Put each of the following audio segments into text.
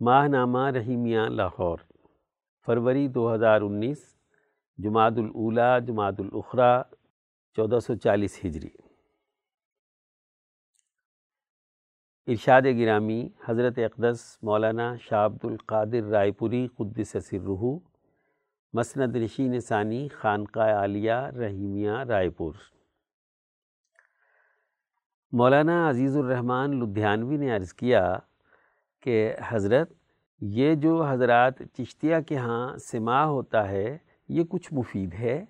ماہ نامہ رحیمیہ لاہور، فروری دو ہزار انیس، جماعت الاولا جماعت الاخرا چودہ سو چالیس ہجری۔ ارشاد گرامی، حضرت اقدس مولانا شاہ عبد القادر رائے پوری قدس سررحو مسند نشین ثانی خانقاہ عالیہ رحیمیہ رائے پور۔ مولانا عزیز الرحمن لدھیانوی نے عرض کیا کہ حضرت، یہ جو حضرات چشتیہ کے ہاں سما ہوتا ہے، یہ کچھ مفید ہے؟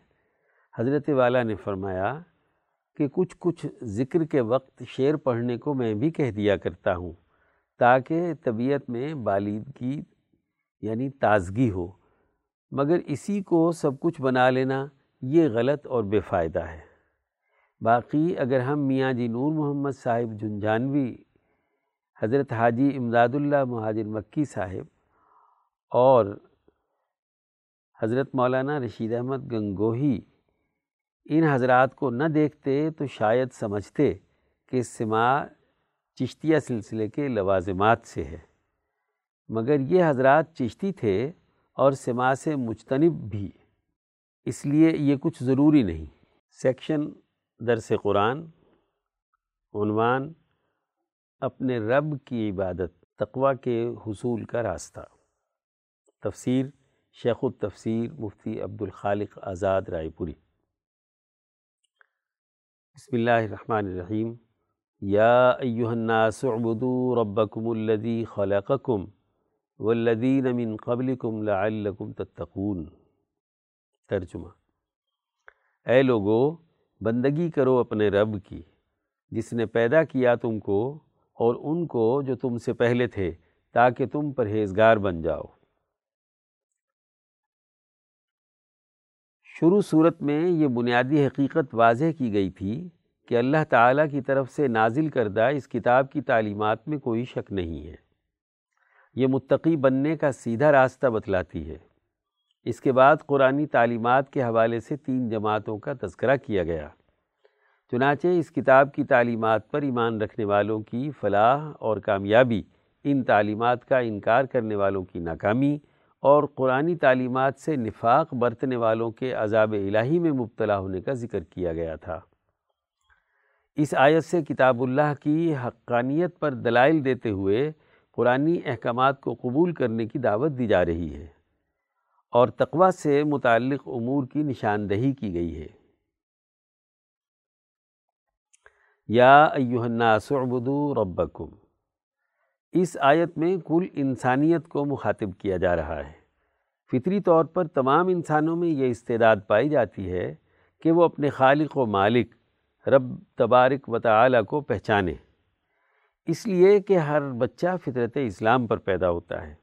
حضرت والا نے فرمایا، کہ کچھ کچھ ذکر کے وقت شعر پڑھنے کو میں بھی کہہ دیا کرتا ہوں، تاکہ طبیعت میں بالیدگی یعنی تازگی ہو۔ مگر اسی کو سب کچھ بنا لینا یہ غلط اور بے فائدہ ہے۔ باقی اگر ہم میاں جی نور محمد صاحب جنجانوی حضرت حاجی امداد اللہ مہاجر مکی صاحب اور حضرت مولانا رشید احمد گنگوہی، ان حضرات کو نہ دیکھتے تو شاید سمجھتے کہ سما چشتیہ سلسلے کے لوازمات سے ہے۔ مگر یہ حضرات چشتی تھے اور سما سے مجتنب بھی، اس لیے یہ کچھ ضروری نہیں۔ سیکشن، درس قرآن، عنوان اپنے رب کی عبادت، تقوی کے حصول کا راستہ۔ تفسیر شیخ التفسیر مفتی عبد الخالق آزاد رائے پوری۔ بسم اللہ الرحمن الرحیم۔ یا ایوہ الناس عبدو ربکم الذی خلقکم والذین من قبلکم لعلکم تتقون۔ ترجمہ۔ اے لوگو، بندگی کرو اپنے رب کی، جس نے پیدا کیا تم کو اور ان کو جو تم سے پہلے تھے، تاکہ تم پرہیزگار بن جاؤ۔ شروع صورت میں یہ بنیادی حقیقت واضح کی گئی تھی کہ اللہ تعالیٰ کی طرف سے نازل کردہ اس کتاب کی تعلیمات میں کوئی شک نہیں ہے۔ یہ متقی بننے کا سیدھا راستہ بتلاتی ہے۔ اس کے بعد قرآن تعلیمات کے حوالے سے تین جماعتوں کا تذکرہ کیا گیا۔ چنانچہ اس کتاب کی تعلیمات پر ایمان رکھنے والوں کی فلاح اور کامیابی، ان تعلیمات کا انکار کرنے والوں کی ناکامی اور قرآن تعلیمات سے نفاق برتنے والوں کے عذاب الہی میں مبتلا ہونے کا ذکر کیا گیا تھا۔ اس آیت سے کتاب اللہ کی حقانیت پر دلائل دیتے ہوئے قرآنی احکامات کو قبول کرنے کی دعوت دی جا رہی ہے اور تقوی سے متعلق امور کی نشاندہی کی گئی ہے۔ یا ایوہ الناس عبدو ربکم۔ اس آیت میں کل انسانیت کو مخاطب کیا جا رہا ہے۔ فطری طور پر تمام انسانوں میں یہ استعداد پائی جاتی ہے کہ وہ اپنے خالق و مالک، رب تبارک و تعالی کو پہچانے۔ اس لیے کہ ہر بچہ فطرت اسلام پر پیدا ہوتا ہے۔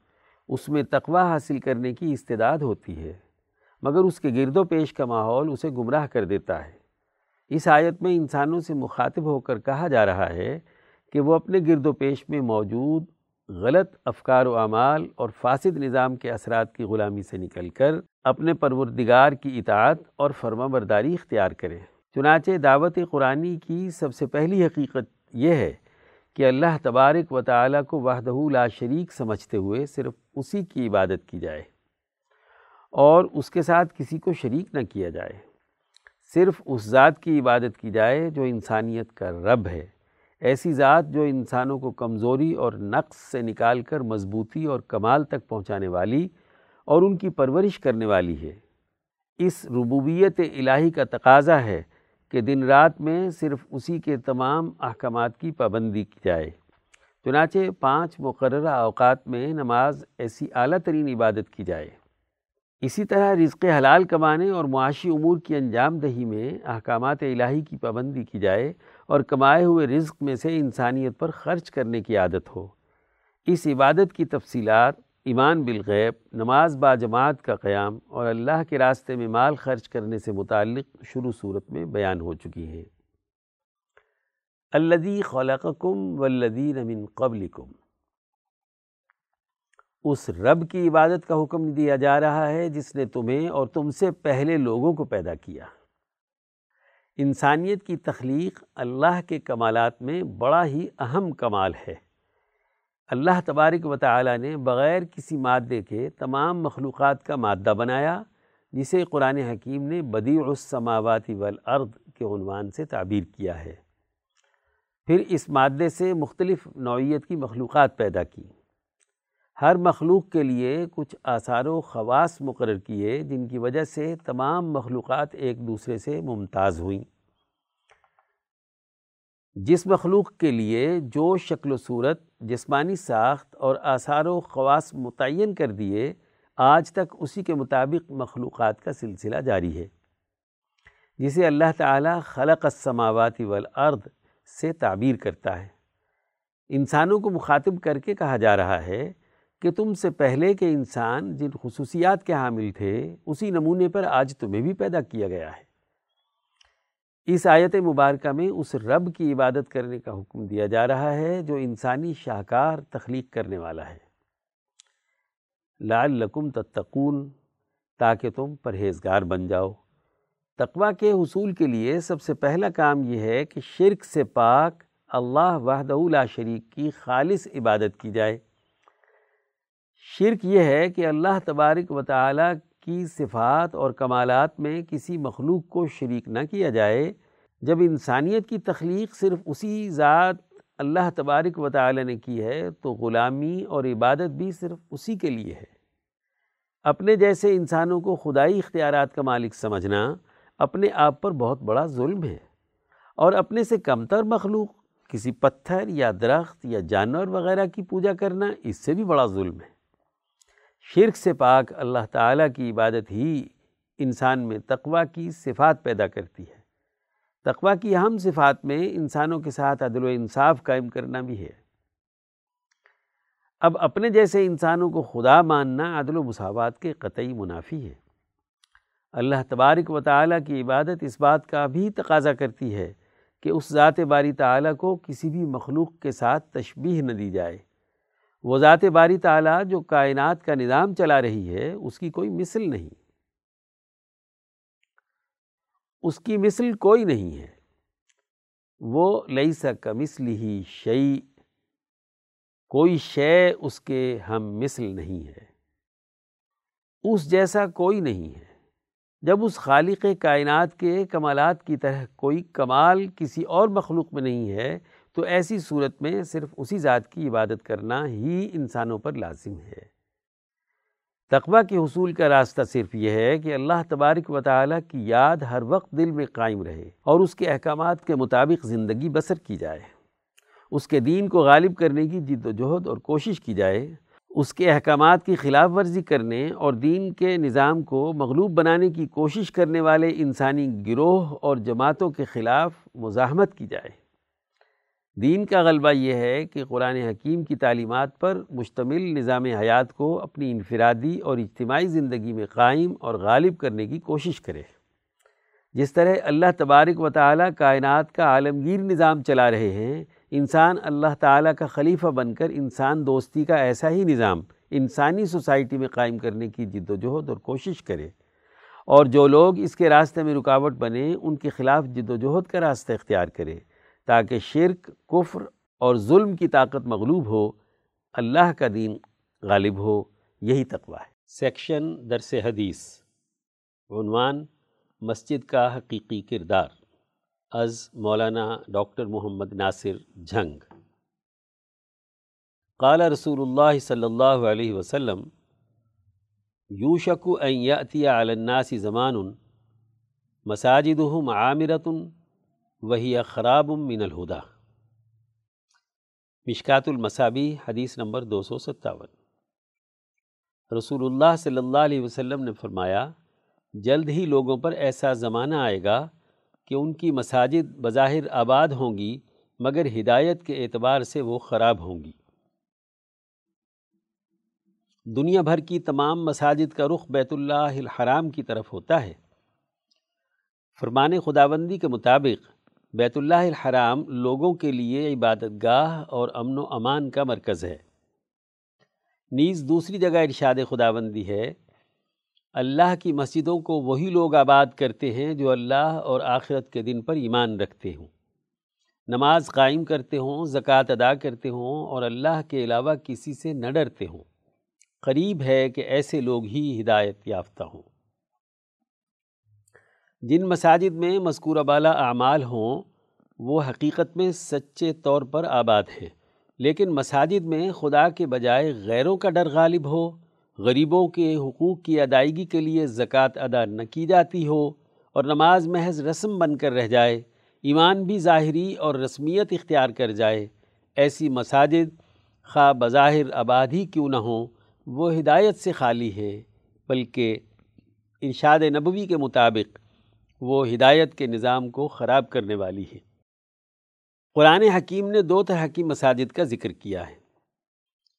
اس میں تقوی حاصل کرنے کی استعداد ہوتی ہے۔ مگر اس کے گرد و پیش کا ماحول اسے گمراہ کر دیتا ہے۔ اس آیت میں انسانوں سے مخاطب ہو کر کہا جا رہا ہے کہ وہ اپنے گرد و پیش میں موجود غلط افکار و اعمال اور فاسد نظام کے اثرات کی غلامی سے نکل کر اپنے پروردگار کی اطاعت اور فرما برداری اختیار کریں۔ چنانچہ دعوت قرآنی کی سب سے پہلی حقیقت یہ ہے کہ اللہ تبارک و تعالیٰ کو وحدہ لا شریک سمجھتے ہوئے صرف اسی کی عبادت کی جائے اور اس کے ساتھ کسی کو شریک نہ کیا جائے۔ صرف اس ذات کی عبادت کی جائے جو انسانیت کا رب ہے، ایسی ذات جو انسانوں کو کمزوری اور نقص سے نکال کر مضبوطی اور کمال تک پہنچانے والی اور ان کی پرورش کرنے والی ہے۔ اس ربوبیت الہی کا تقاضا ہے کہ دن رات میں صرف اسی کے تمام احکامات کی پابندی کی جائے۔ چنانچہ پانچ مقررہ اوقات میں نماز ایسی اعلیٰ ترین عبادت کی جائے۔ اسی طرح رزق حلال کمانے اور معاشی امور کی انجام دہی میں احکامات الہی کی پابندی کی جائے اور کمائے ہوئے رزق میں سے انسانیت پر خرچ کرنے کی عادت ہو۔ اس عبادت کی تفصیلات، ایمان بالغیب، نماز با جماعت کا قیام اور اللہ کے راستے میں مال خرچ کرنے سے متعلق شروع صورت میں بیان ہو چکی ہیں الدی خلقکم والذین من قبلکم۔ اس رب کی عبادت کا حکم دیا جا رہا ہے جس نے تمہیں اور تم سے پہلے لوگوں کو پیدا کیا۔ انسانیت کی تخلیق اللہ کے کمالات میں بڑا ہی اہم کمال ہے۔ اللہ تبارک و تعالی نے بغیر کسی مادے کے تمام مخلوقات کا مادہ بنایا، جسے قرآن حکیم نے بدیع السماوات والارض کے عنوان سے تعبیر کیا ہے۔ پھر اس مادے سے مختلف نوعیت کی مخلوقات پیدا کی ہر مخلوق کے لیے کچھ آثار و خواص مقرر کیے، جن کی وجہ سے تمام مخلوقات ایک دوسرے سے ممتاز ہوئیں۔ جس مخلوق کے لیے جو شکل و صورت، جسمانی ساخت اور آثار و خواص متعین کر دیے، آج تک اسی کے مطابق مخلوقات کا سلسلہ جاری ہے۔ جسے اللہ تعالیٰ خلق السماوات والارض سے تعبیر کرتا ہے۔ انسانوں کو مخاطب کر کے کہا جا رہا ہے کہ تم سے پہلے کے انسان جن خصوصیات کے حامل تھے، اسی نمونے پر آج تمہیں بھی پیدا کیا گیا ہے۔ اس آیت مبارکہ میں اس رب کی عبادت کرنے کا حکم دیا جا رہا ہے، جو انسانی شاہکار تخلیق کرنے والا ہے۔ لعلکم تتقون، تاکہ تم پرہیزگار بن جاؤ۔ تقوی کے حصول کے لیے سب سے پہلا کام یہ ہے کہ شرک سے پاک اللہ وحدہ لا شریک کی خالص عبادت کی جائے۔ شرک یہ ہے کہ اللہ تبارک و تعالیٰ کی صفات اور کمالات میں کسی مخلوق کو شریک نہ کیا جائے، جب انسانیت کی تخلیق صرف اسی ذات اللہ تبارک و تعالی نے کی ہے، تو غلامی اور عبادت بھی صرف اسی کے لیے ہے۔ اپنے جیسے انسانوں کو خدائی اختیارات کا مالک سمجھنا اپنے آپ پر بہت بڑا ظلم ہے۔ اور اپنے سے کمتر مخلوق، کسی پتھر یا درخت یا جانور وغیرہ کی پوجا کرنا، اس سے بھی بڑا ظلم ہے۔ شرک سے پاک اللہ تعالیٰ کی عبادت ہی انسان میں تقوی کی صفات پیدا کرتی ہے۔ تقوی کی اہم صفات میں انسانوں کے ساتھ عدل و انصاف قائم کرنا بھی ہے۔ اب اپنے جیسے انسانوں کو خدا ماننا عدل و مساوات کے قطعی منافی ہے۔ اللہ تبارک و تعالیٰ کی عبادت اس بات کا بھی تقاضا کرتی ہے کہ اس ذات باری تعالیٰ کو کسی بھی مخلوق کے ساتھ تشبیح نہ دی جائے۔ وہ ذات باری تعالیٰ جو کائنات کا نظام چلا رہی ہے، اس کی کوئی مثل نہیں۔ اس کی مثل کوئی نہیں ہے۔ وہ لئی سا کا مثل ہی شعی کوئی شے اس کے ہم مثل نہیں ہے۔ اس جیسا کوئی نہیں ہے۔ جب اس خالق کائنات کے کمالات کی طرح کوئی کمال کسی اور مخلوق میں نہیں ہے تو ایسی صورت میں صرف اسی ذات کی عبادت کرنا ہی انسانوں پر لازم ہے۔ تقوی کے حصول کا راستہ صرف یہ ہے کہ اللہ تبارک و تعالیٰ کی یاد ہر وقت دل میں قائم رہے اور اس کے احکامات کے مطابق زندگی بسر کی جائے۔ اس کے دین کو غالب کرنے کی جد و جہد اور کوشش کی جائے، اس کے احکامات کی خلاف ورزی کرنے اور دین کے نظام کو مغلوب بنانے کی کوشش کرنے والے انسانی گروہ اور جماعتوں کے خلاف مزاحمت کی جائے۔ دین کا غلبہ یہ ہے کہ قرآن حکیم کی تعلیمات پر مشتمل نظام حیات کو اپنی انفرادی اور اجتماعی زندگی میں قائم اور غالب کرنے کی کوشش کرے۔ جس طرح اللہ تبارک و تعالیٰ کائنات کا عالمگیر نظام چلا رہے ہیں، انسان اللہ تعالیٰ کا خلیفہ بن کر انسان دوستی کا ایسا ہی نظام انسانی سوسائٹی میں قائم کرنے کی جد و جہد اور کوشش کرے۔ اور جو لوگ اس کے راستے میں رکاوٹ بنے ان کے خلاف جد و جہد کا راستہ اختیار کرے۔ تاکہ شرک، کفر اور ظلم کی طاقت مغلوب ہو، اللہ کا دین غالب ہو، یہی تقوی ہے۔ سیکشن درس حدیث۔ عنوان مسجد کا حقیقی کردار۔ از مولانا ڈاکٹر محمد ناصر جھنگ۔ قال رسول اللہ صلی اللہ علیہ وسلم یوشک ان یأتی علی الناس زمان مساجدہم عامرت وہی خراب من الہدا۔ مشکات المصابی، حدیث نمبر دو سو ستاون۔ رسول اللہ صلی اللہ علیہ وسلم نے فرمایا، جلد ہی لوگوں پر ایسا زمانہ آئے گا کہ ان کی مساجد بظاہر آباد ہوں گی، مگر ہدایت کے اعتبار سے وہ خراب ہوں گی۔ دنیا بھر کی تمام مساجد کا رخ بیت اللہ الحرام کی طرف ہوتا ہے۔ فرمان خداوندی کے مطابق بیت اللہ الحرام لوگوں کے لیے عبادت گاہ اور امن و امان کا مرکز ہے۔ نیز دوسری جگہ ارشاد خداوندی ہے، اللہ کی مسجدوں کو وہی لوگ آباد کرتے ہیں جو اللہ اور آخرت کے دن پر ایمان رکھتے ہوں۔ نماز قائم کرتے ہوں، زکوٰۃ ادا کرتے ہوں اور اللہ کے علاوہ کسی سے نہ ڈرتے ہوں۔ قریب ہے کہ ایسے لوگ ہی ہدایت یافتہ ہوں۔ جن مساجد میں مذکورہ بالا اعمال ہوں، وہ حقیقت میں سچے طور پر آباد ہیں۔ لیکن مساجد میں خدا کے بجائے غیروں کا ڈر غالب ہو، غریبوں کے حقوق کی ادائیگی کے لیے زکوٰۃ ادا نہ کی جاتی ہو اور نماز محض رسم بن کر رہ جائے، ایمان بھی ظاہری اور رسمیت اختیار کر جائے، ایسی مساجد خواہ بظاہر آبادی کیوں نہ ہوں، وہ ہدایت سے خالی ہیں بلکہ ارشاد نبوی کے مطابق وہ ہدایت کے نظام کو خراب کرنے والی ہے۔ قرآن حکیم نے دو طرح کی مساجد کا ذکر کیا ہے۔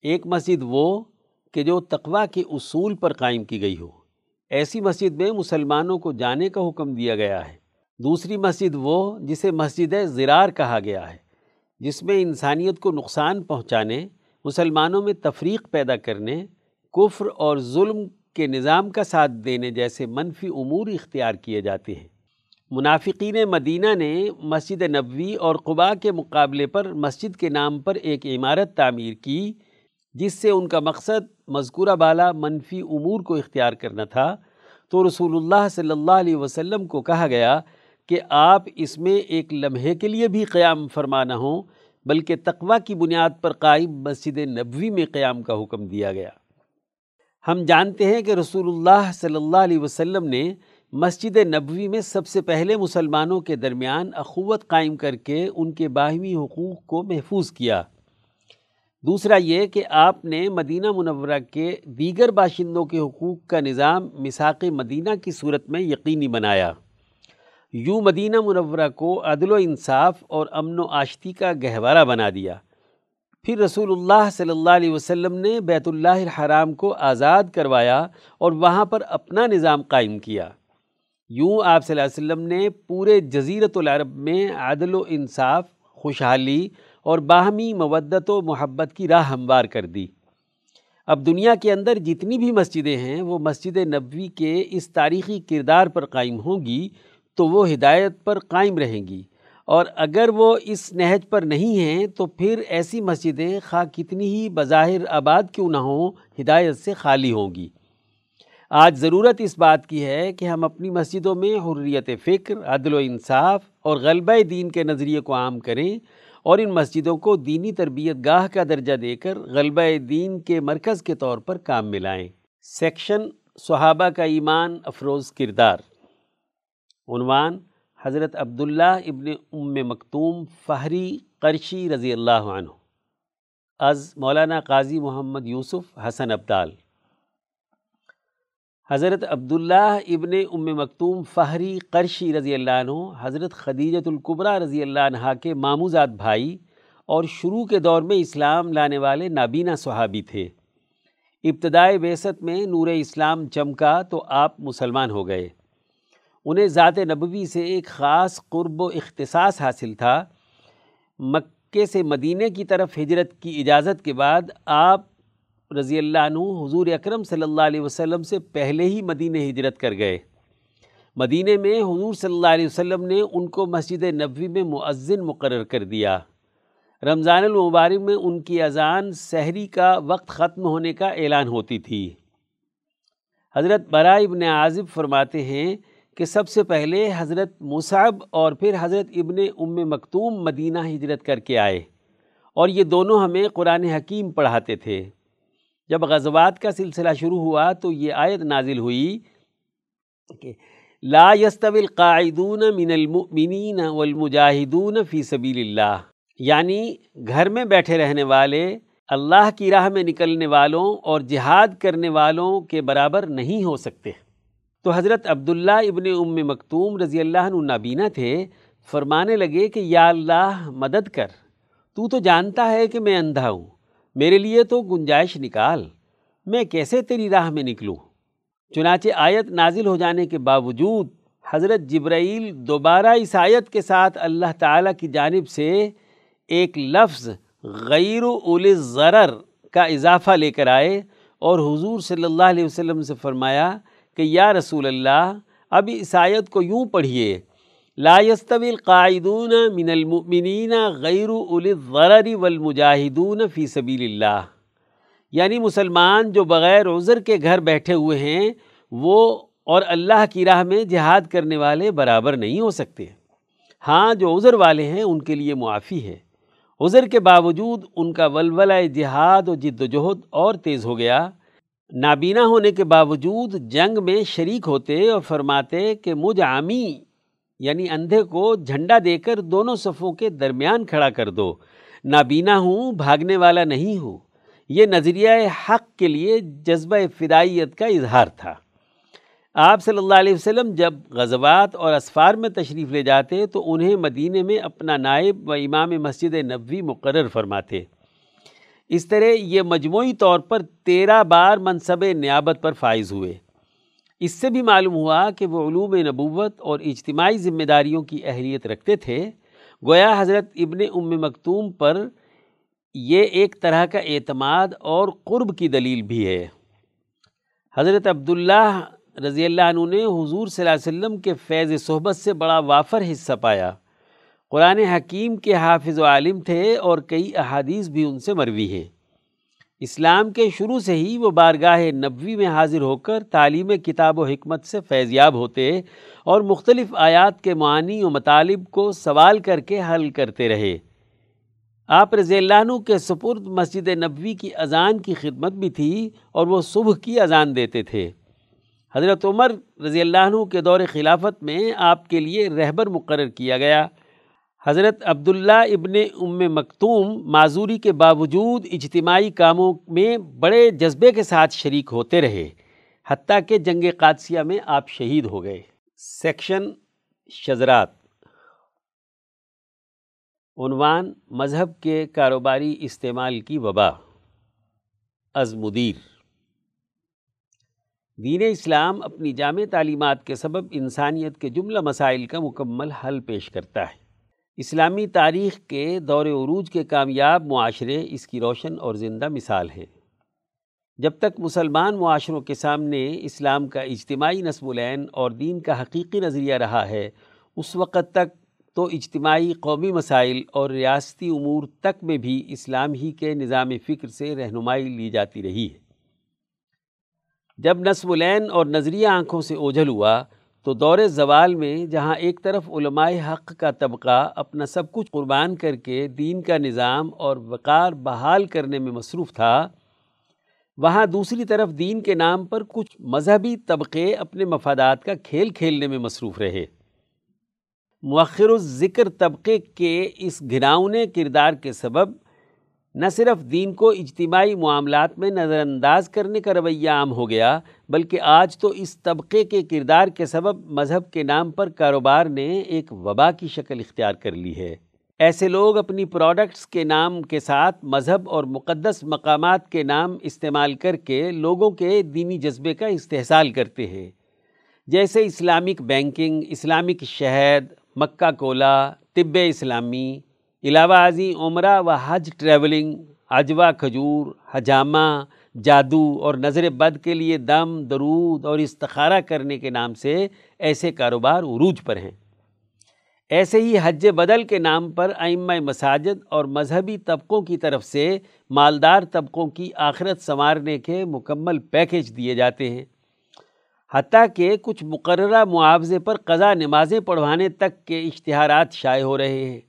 ایک مسجد وہ کہ جو تقوا کے اصول پر قائم کی گئی ہو۔ ایسی مسجد میں مسلمانوں کو جانے کا حکم دیا گیا ہے۔ دوسری مسجد وہ جسے مسجد زرار کہا گیا ہے، جس میں انسانیت کو نقصان پہنچانے، مسلمانوں میں تفریق پیدا کرنے، کفر اور ظلم کے نظام کا ساتھ دینے جیسے منفی امور اختیار کیے جاتے ہیں۔ منافقین مدینہ نے مسجد نبوی اور قباء کے مقابلے پر مسجد کے نام پر ایک عمارت تعمیر کی، جس سے ان کا مقصد مذکورہ بالا منفی امور کو اختیار کرنا تھا۔ تو رسول اللہ صلی اللہ علیہ وسلم کو کہا گیا کہ آپ اس میں ایک لمحے کے لیے بھی قیام فرما نہ ہوں، بلکہ تقوی کی بنیاد پر قائم مسجد نبوی میں قیام کا حکم دیا گیا۔ ہم جانتے ہیں کہ رسول اللہ صلی اللہ علیہ وسلم نے مسجد نبوی میں سب سے پہلے مسلمانوں کے درمیان اخوت قائم کر کے ان کے باہمی حقوق کو محفوظ کیا۔ دوسرا یہ کہ آپ نے مدینہ منورہ کے دیگر باشندوں کے حقوق کا نظام مساق مدینہ کی صورت میں یقینی بنایا۔ یوں مدینہ منورہ کو عدل و انصاف اور امن و آشتی کا گہوارہ بنا دیا۔ پھر رسول اللہ صلی اللہ علیہ وسلم نے بیت اللہ الحرام کو آزاد کروایا اور وہاں پر اپنا نظام قائم کیا۔ یوں آپ صلی اللہ علیہ وسلم نے پورے جزیرت العرب میں عدل و انصاف، خوشحالی اور باہمی مودت و محبت کی راہ ہموار کر دی۔ اب دنیا کے اندر جتنی بھی مسجدیں ہیں، وہ مسجد نبوی کے اس تاریخی کردار پر قائم ہوں گی تو وہ ہدایت پر قائم رہیں گی۔ اور اگر وہ اس نہج پر نہیں ہیں، تو پھر ایسی مسجدیں خواہ کتنی ہی بظاہر آباد کیوں نہ ہوں، ہدایت سے خالی ہوں گی۔ آج ضرورت اس بات کی ہے کہ ہم اپنی مسجدوں میں حریت فکر، عدل و انصاف اور غلبہ دین کے نظریے کو عام کریں اور ان مسجدوں کو دینی تربیت گاہ کا درجہ دے کر غلبہ دین کے مرکز کے طور پر کام ملائیں سیکشن صحابہ کا ایمان افروز کردار۔ عنوان حضرت عبداللہ ابن ام مکتوم فہری قرشی رضی اللہ عنہ۔ از مولانا قاضی محمد یوسف حسن عبدال حضرت عبداللہ ابن ام مکتوم فہری قرشی رضی اللہ عنہ، حضرت خدیجت القبرہ رضی اللہ عنہ کے ماموزاد بھائی اور شروع کے دور میں اسلام لانے والے نابینا صحابی تھے۔ ابتدائے بیست میں نور اسلام چمکا تو آپ مسلمان ہو گئے۔ انہیں ذات نبوی سے ایک خاص قرب و اختصاص حاصل تھا۔ مکے سے مدینہ کی طرف ہجرت کی اجازت کے بعد آپ رضی اللہ عنہ حضور اکرم صلی اللہ علیہ وسلم سے پہلے ہی مدینہ ہجرت کر گئے۔ مدینہ میں حضور صلی اللہ علیہ وسلم نے ان کو مسجد نبوی میں معزن مقرر کر دیا۔ رمضان المبارک میں ان کی اذان سحری کا وقت ختم ہونے کا اعلان ہوتی تھی۔ حضرت برائے ابن عازب فرماتے ہیں کہ سب سے پہلے حضرت مصعب اور پھر حضرت ابن ام مکتوم مدینہ ہجرت کر کے آئے اور یہ دونوں ہمیں قرآن حکیم پڑھاتے تھے۔ جب غزوات کا سلسلہ شروع ہوا تو یہ آیت نازل ہوئی کہ لا يستوي القاعدون من المؤمنین والمجاہدون فی سبیل اللہ یعنی گھر میں بیٹھے رہنے والے، اللہ کی راہ میں نکلنے والوں اور جہاد کرنے والوں کے برابر نہیں ہو سکتے۔ تو حضرت عبداللہ ابن ام مکتوم رضی اللہ عنہ نابینا تھے، فرمانے لگے کہ یا اللہ مدد کر، تو تو جانتا ہے کہ میں اندھا ہوں۔ میرے لیے تو گنجائش نکال، میں کیسے تیری راہ میں نکلوں؟ چنانچہ آیت نازل ہو جانے کے باوجود حضرت جبرائیل دوبارہ اس آیت کے ساتھ اللہ تعالیٰ کی جانب سے ایک لفظ غیر اول ضرر کا اضافہ لے کر آئے اور حضور صلی اللہ علیہ وسلم سے فرمایا کہ یا رسول اللہ، اب اس آیت کو یوں پڑھیے لا يستوي القاعدون من المؤمنین غیر الضرر والمجاہدون فی سبیل اللہ۔ یعنی مسلمان جو بغیر عذر کے گھر بیٹھے ہوئے ہیں، وہ اور اللہ کی راہ میں جہاد کرنے والے برابر نہیں ہو سکتے۔ ہاں جو عذر والے ہیں، ان کے لیے معافی ہے۔ عذر کے باوجود ان کا ولولہ جہاد و جد و جہد اور تیز ہو گیا۔ نابینا ہونے کے باوجود جنگ میں شریک ہوتے اور فرماتے کہ مجھ عامی یعنی اندھے کو جھنڈا دے کر دونوں صفوں کے درمیان کھڑا کر دو۔ نابینا ہوں، بھاگنے والا نہیں ہوں۔ یہ نظریہ حق کے لیے جذبہ فدائیت کا اظہار تھا۔ آپ صلی اللہ علیہ وسلم جب غزوات اور اسفار میں تشریف لے جاتے تو انہیں مدینہ میں اپنا نائب و امام مسجد نبوی مقرر فرماتے۔ اس طرح یہ مجموعی طور پر تیرہ بار منصب نیابت پر فائز ہوئے۔ اس سے بھی معلوم ہوا کہ وہ علوم نبوت اور اجتماعی ذمہ داریوں کی اہلیت رکھتے تھے۔ گویا حضرت ابن ام مکتوم پر یہ ایک طرح کا اعتماد اور قرب کی دلیل بھی ہے۔ حضرت عبداللہ رضی اللہ عنہ نے حضور صلی اللہ علیہ وسلم کے فیض صحبت سے بڑا وافر حصہ پایا۔ قرآن حکیم کے حافظ و عالم تھے اور کئی احادیث بھی ان سے مروی ہیں۔ اسلام کے شروع سے ہی وہ بارگاہ نبوی میں حاضر ہو کر تعلیم کتاب و حکمت سے فیضیاب ہوتے اور مختلف آیات کے معنی و مطالب کو سوال کر کے حل کرتے رہے۔ آپ رضی اللہ عنہ کے سپرد مسجد نبوی کی اذان کی خدمت بھی تھی اور وہ صبح کی اذان دیتے تھے۔ حضرت عمر رضی اللہ عنہ کے دور خلافت میں آپ کے لیے رہبر مقرر کیا گیا۔ حضرت عبداللہ ابن ام مکتوم معذوری کے باوجود اجتماعی کاموں میں بڑے جذبے کے ساتھ شریک ہوتے رہے، حتیٰ کہ جنگ قادسیہ میں آپ شہید ہو گئے۔ سیکشن شزرات عنوان مذہب کے کاروباری استعمال کی وبا۔ از مدیر۔ دین اسلام اپنی جامع تعلیمات کے سبب انسانیت کے جملہ مسائل کا مکمل حل پیش کرتا ہے۔ اسلامی تاریخ کے دور عروج کے کامیاب معاشرے اس کی روشن اور زندہ مثال ہیں جب تک مسلمان معاشروں کے سامنے اسلام کا اجتماعی نصب العین اور دین کا حقیقی نظریہ رہا ہے، اس وقت تک تو اجتماعی قومی مسائل اور ریاستی امور تک میں بھی اسلام ہی کے نظام فکر سے رہنمائی لی جاتی رہی ہے۔ جب نصب العین اور نظریہ آنکھوں سے اوجھل ہوا تو دور زوال میں جہاں ایک طرف علماء حق کا طبقہ اپنا سب کچھ قربان کر کے دین کا نظام اور وقار بحال کرنے میں مصروف تھا، وہاں دوسری طرف دین کے نام پر کچھ مذہبی طبقے اپنے مفادات کا کھیل کھیلنے میں مصروف رہے۔ مؤخر الذکر طبقے کے اس گھناؤنے کردار کے سبب نہ صرف دین کو اجتماعی معاملات میں نظر انداز کرنے کا رویہ عام ہو گیا، بلکہ آج تو اس طبقے کے کردار کے سبب مذہب کے نام پر کاروبار نے ایک وبا کی شکل اختیار کر لی ہے۔ ایسے لوگ اپنی پروڈکٹس کے نام کے ساتھ مذہب اور مقدس مقامات کے نام استعمال کر کے لوگوں کے دینی جذبے کا استحصال کرتے ہیں۔ جیسے اسلامک بینکنگ، اسلامک شہد، مکہ کولا، طب اسلامی علاوہ ازیں عمرہ و حج ٹریولنگ اجوا، کھجور، حجامہ، جادو اور نظر بد کے لیے دم، درود اور استخارہ کرنے کے نام سے ایسے کاروبار عروج پر ہیں۔ ایسے ہی حج بدل کے نام پر ائمہ مساجد اور مذہبی طبقوں کی طرف سے مالدار طبقوں کی آخرت سنوارنے کے مکمل پیکج دیے جاتے ہیں۔ حتیٰ کہ کچھ مقررہ معاوضے پر قضا نمازیں پڑھوانے تک کے اشتہارات شائع ہو رہے ہیں۔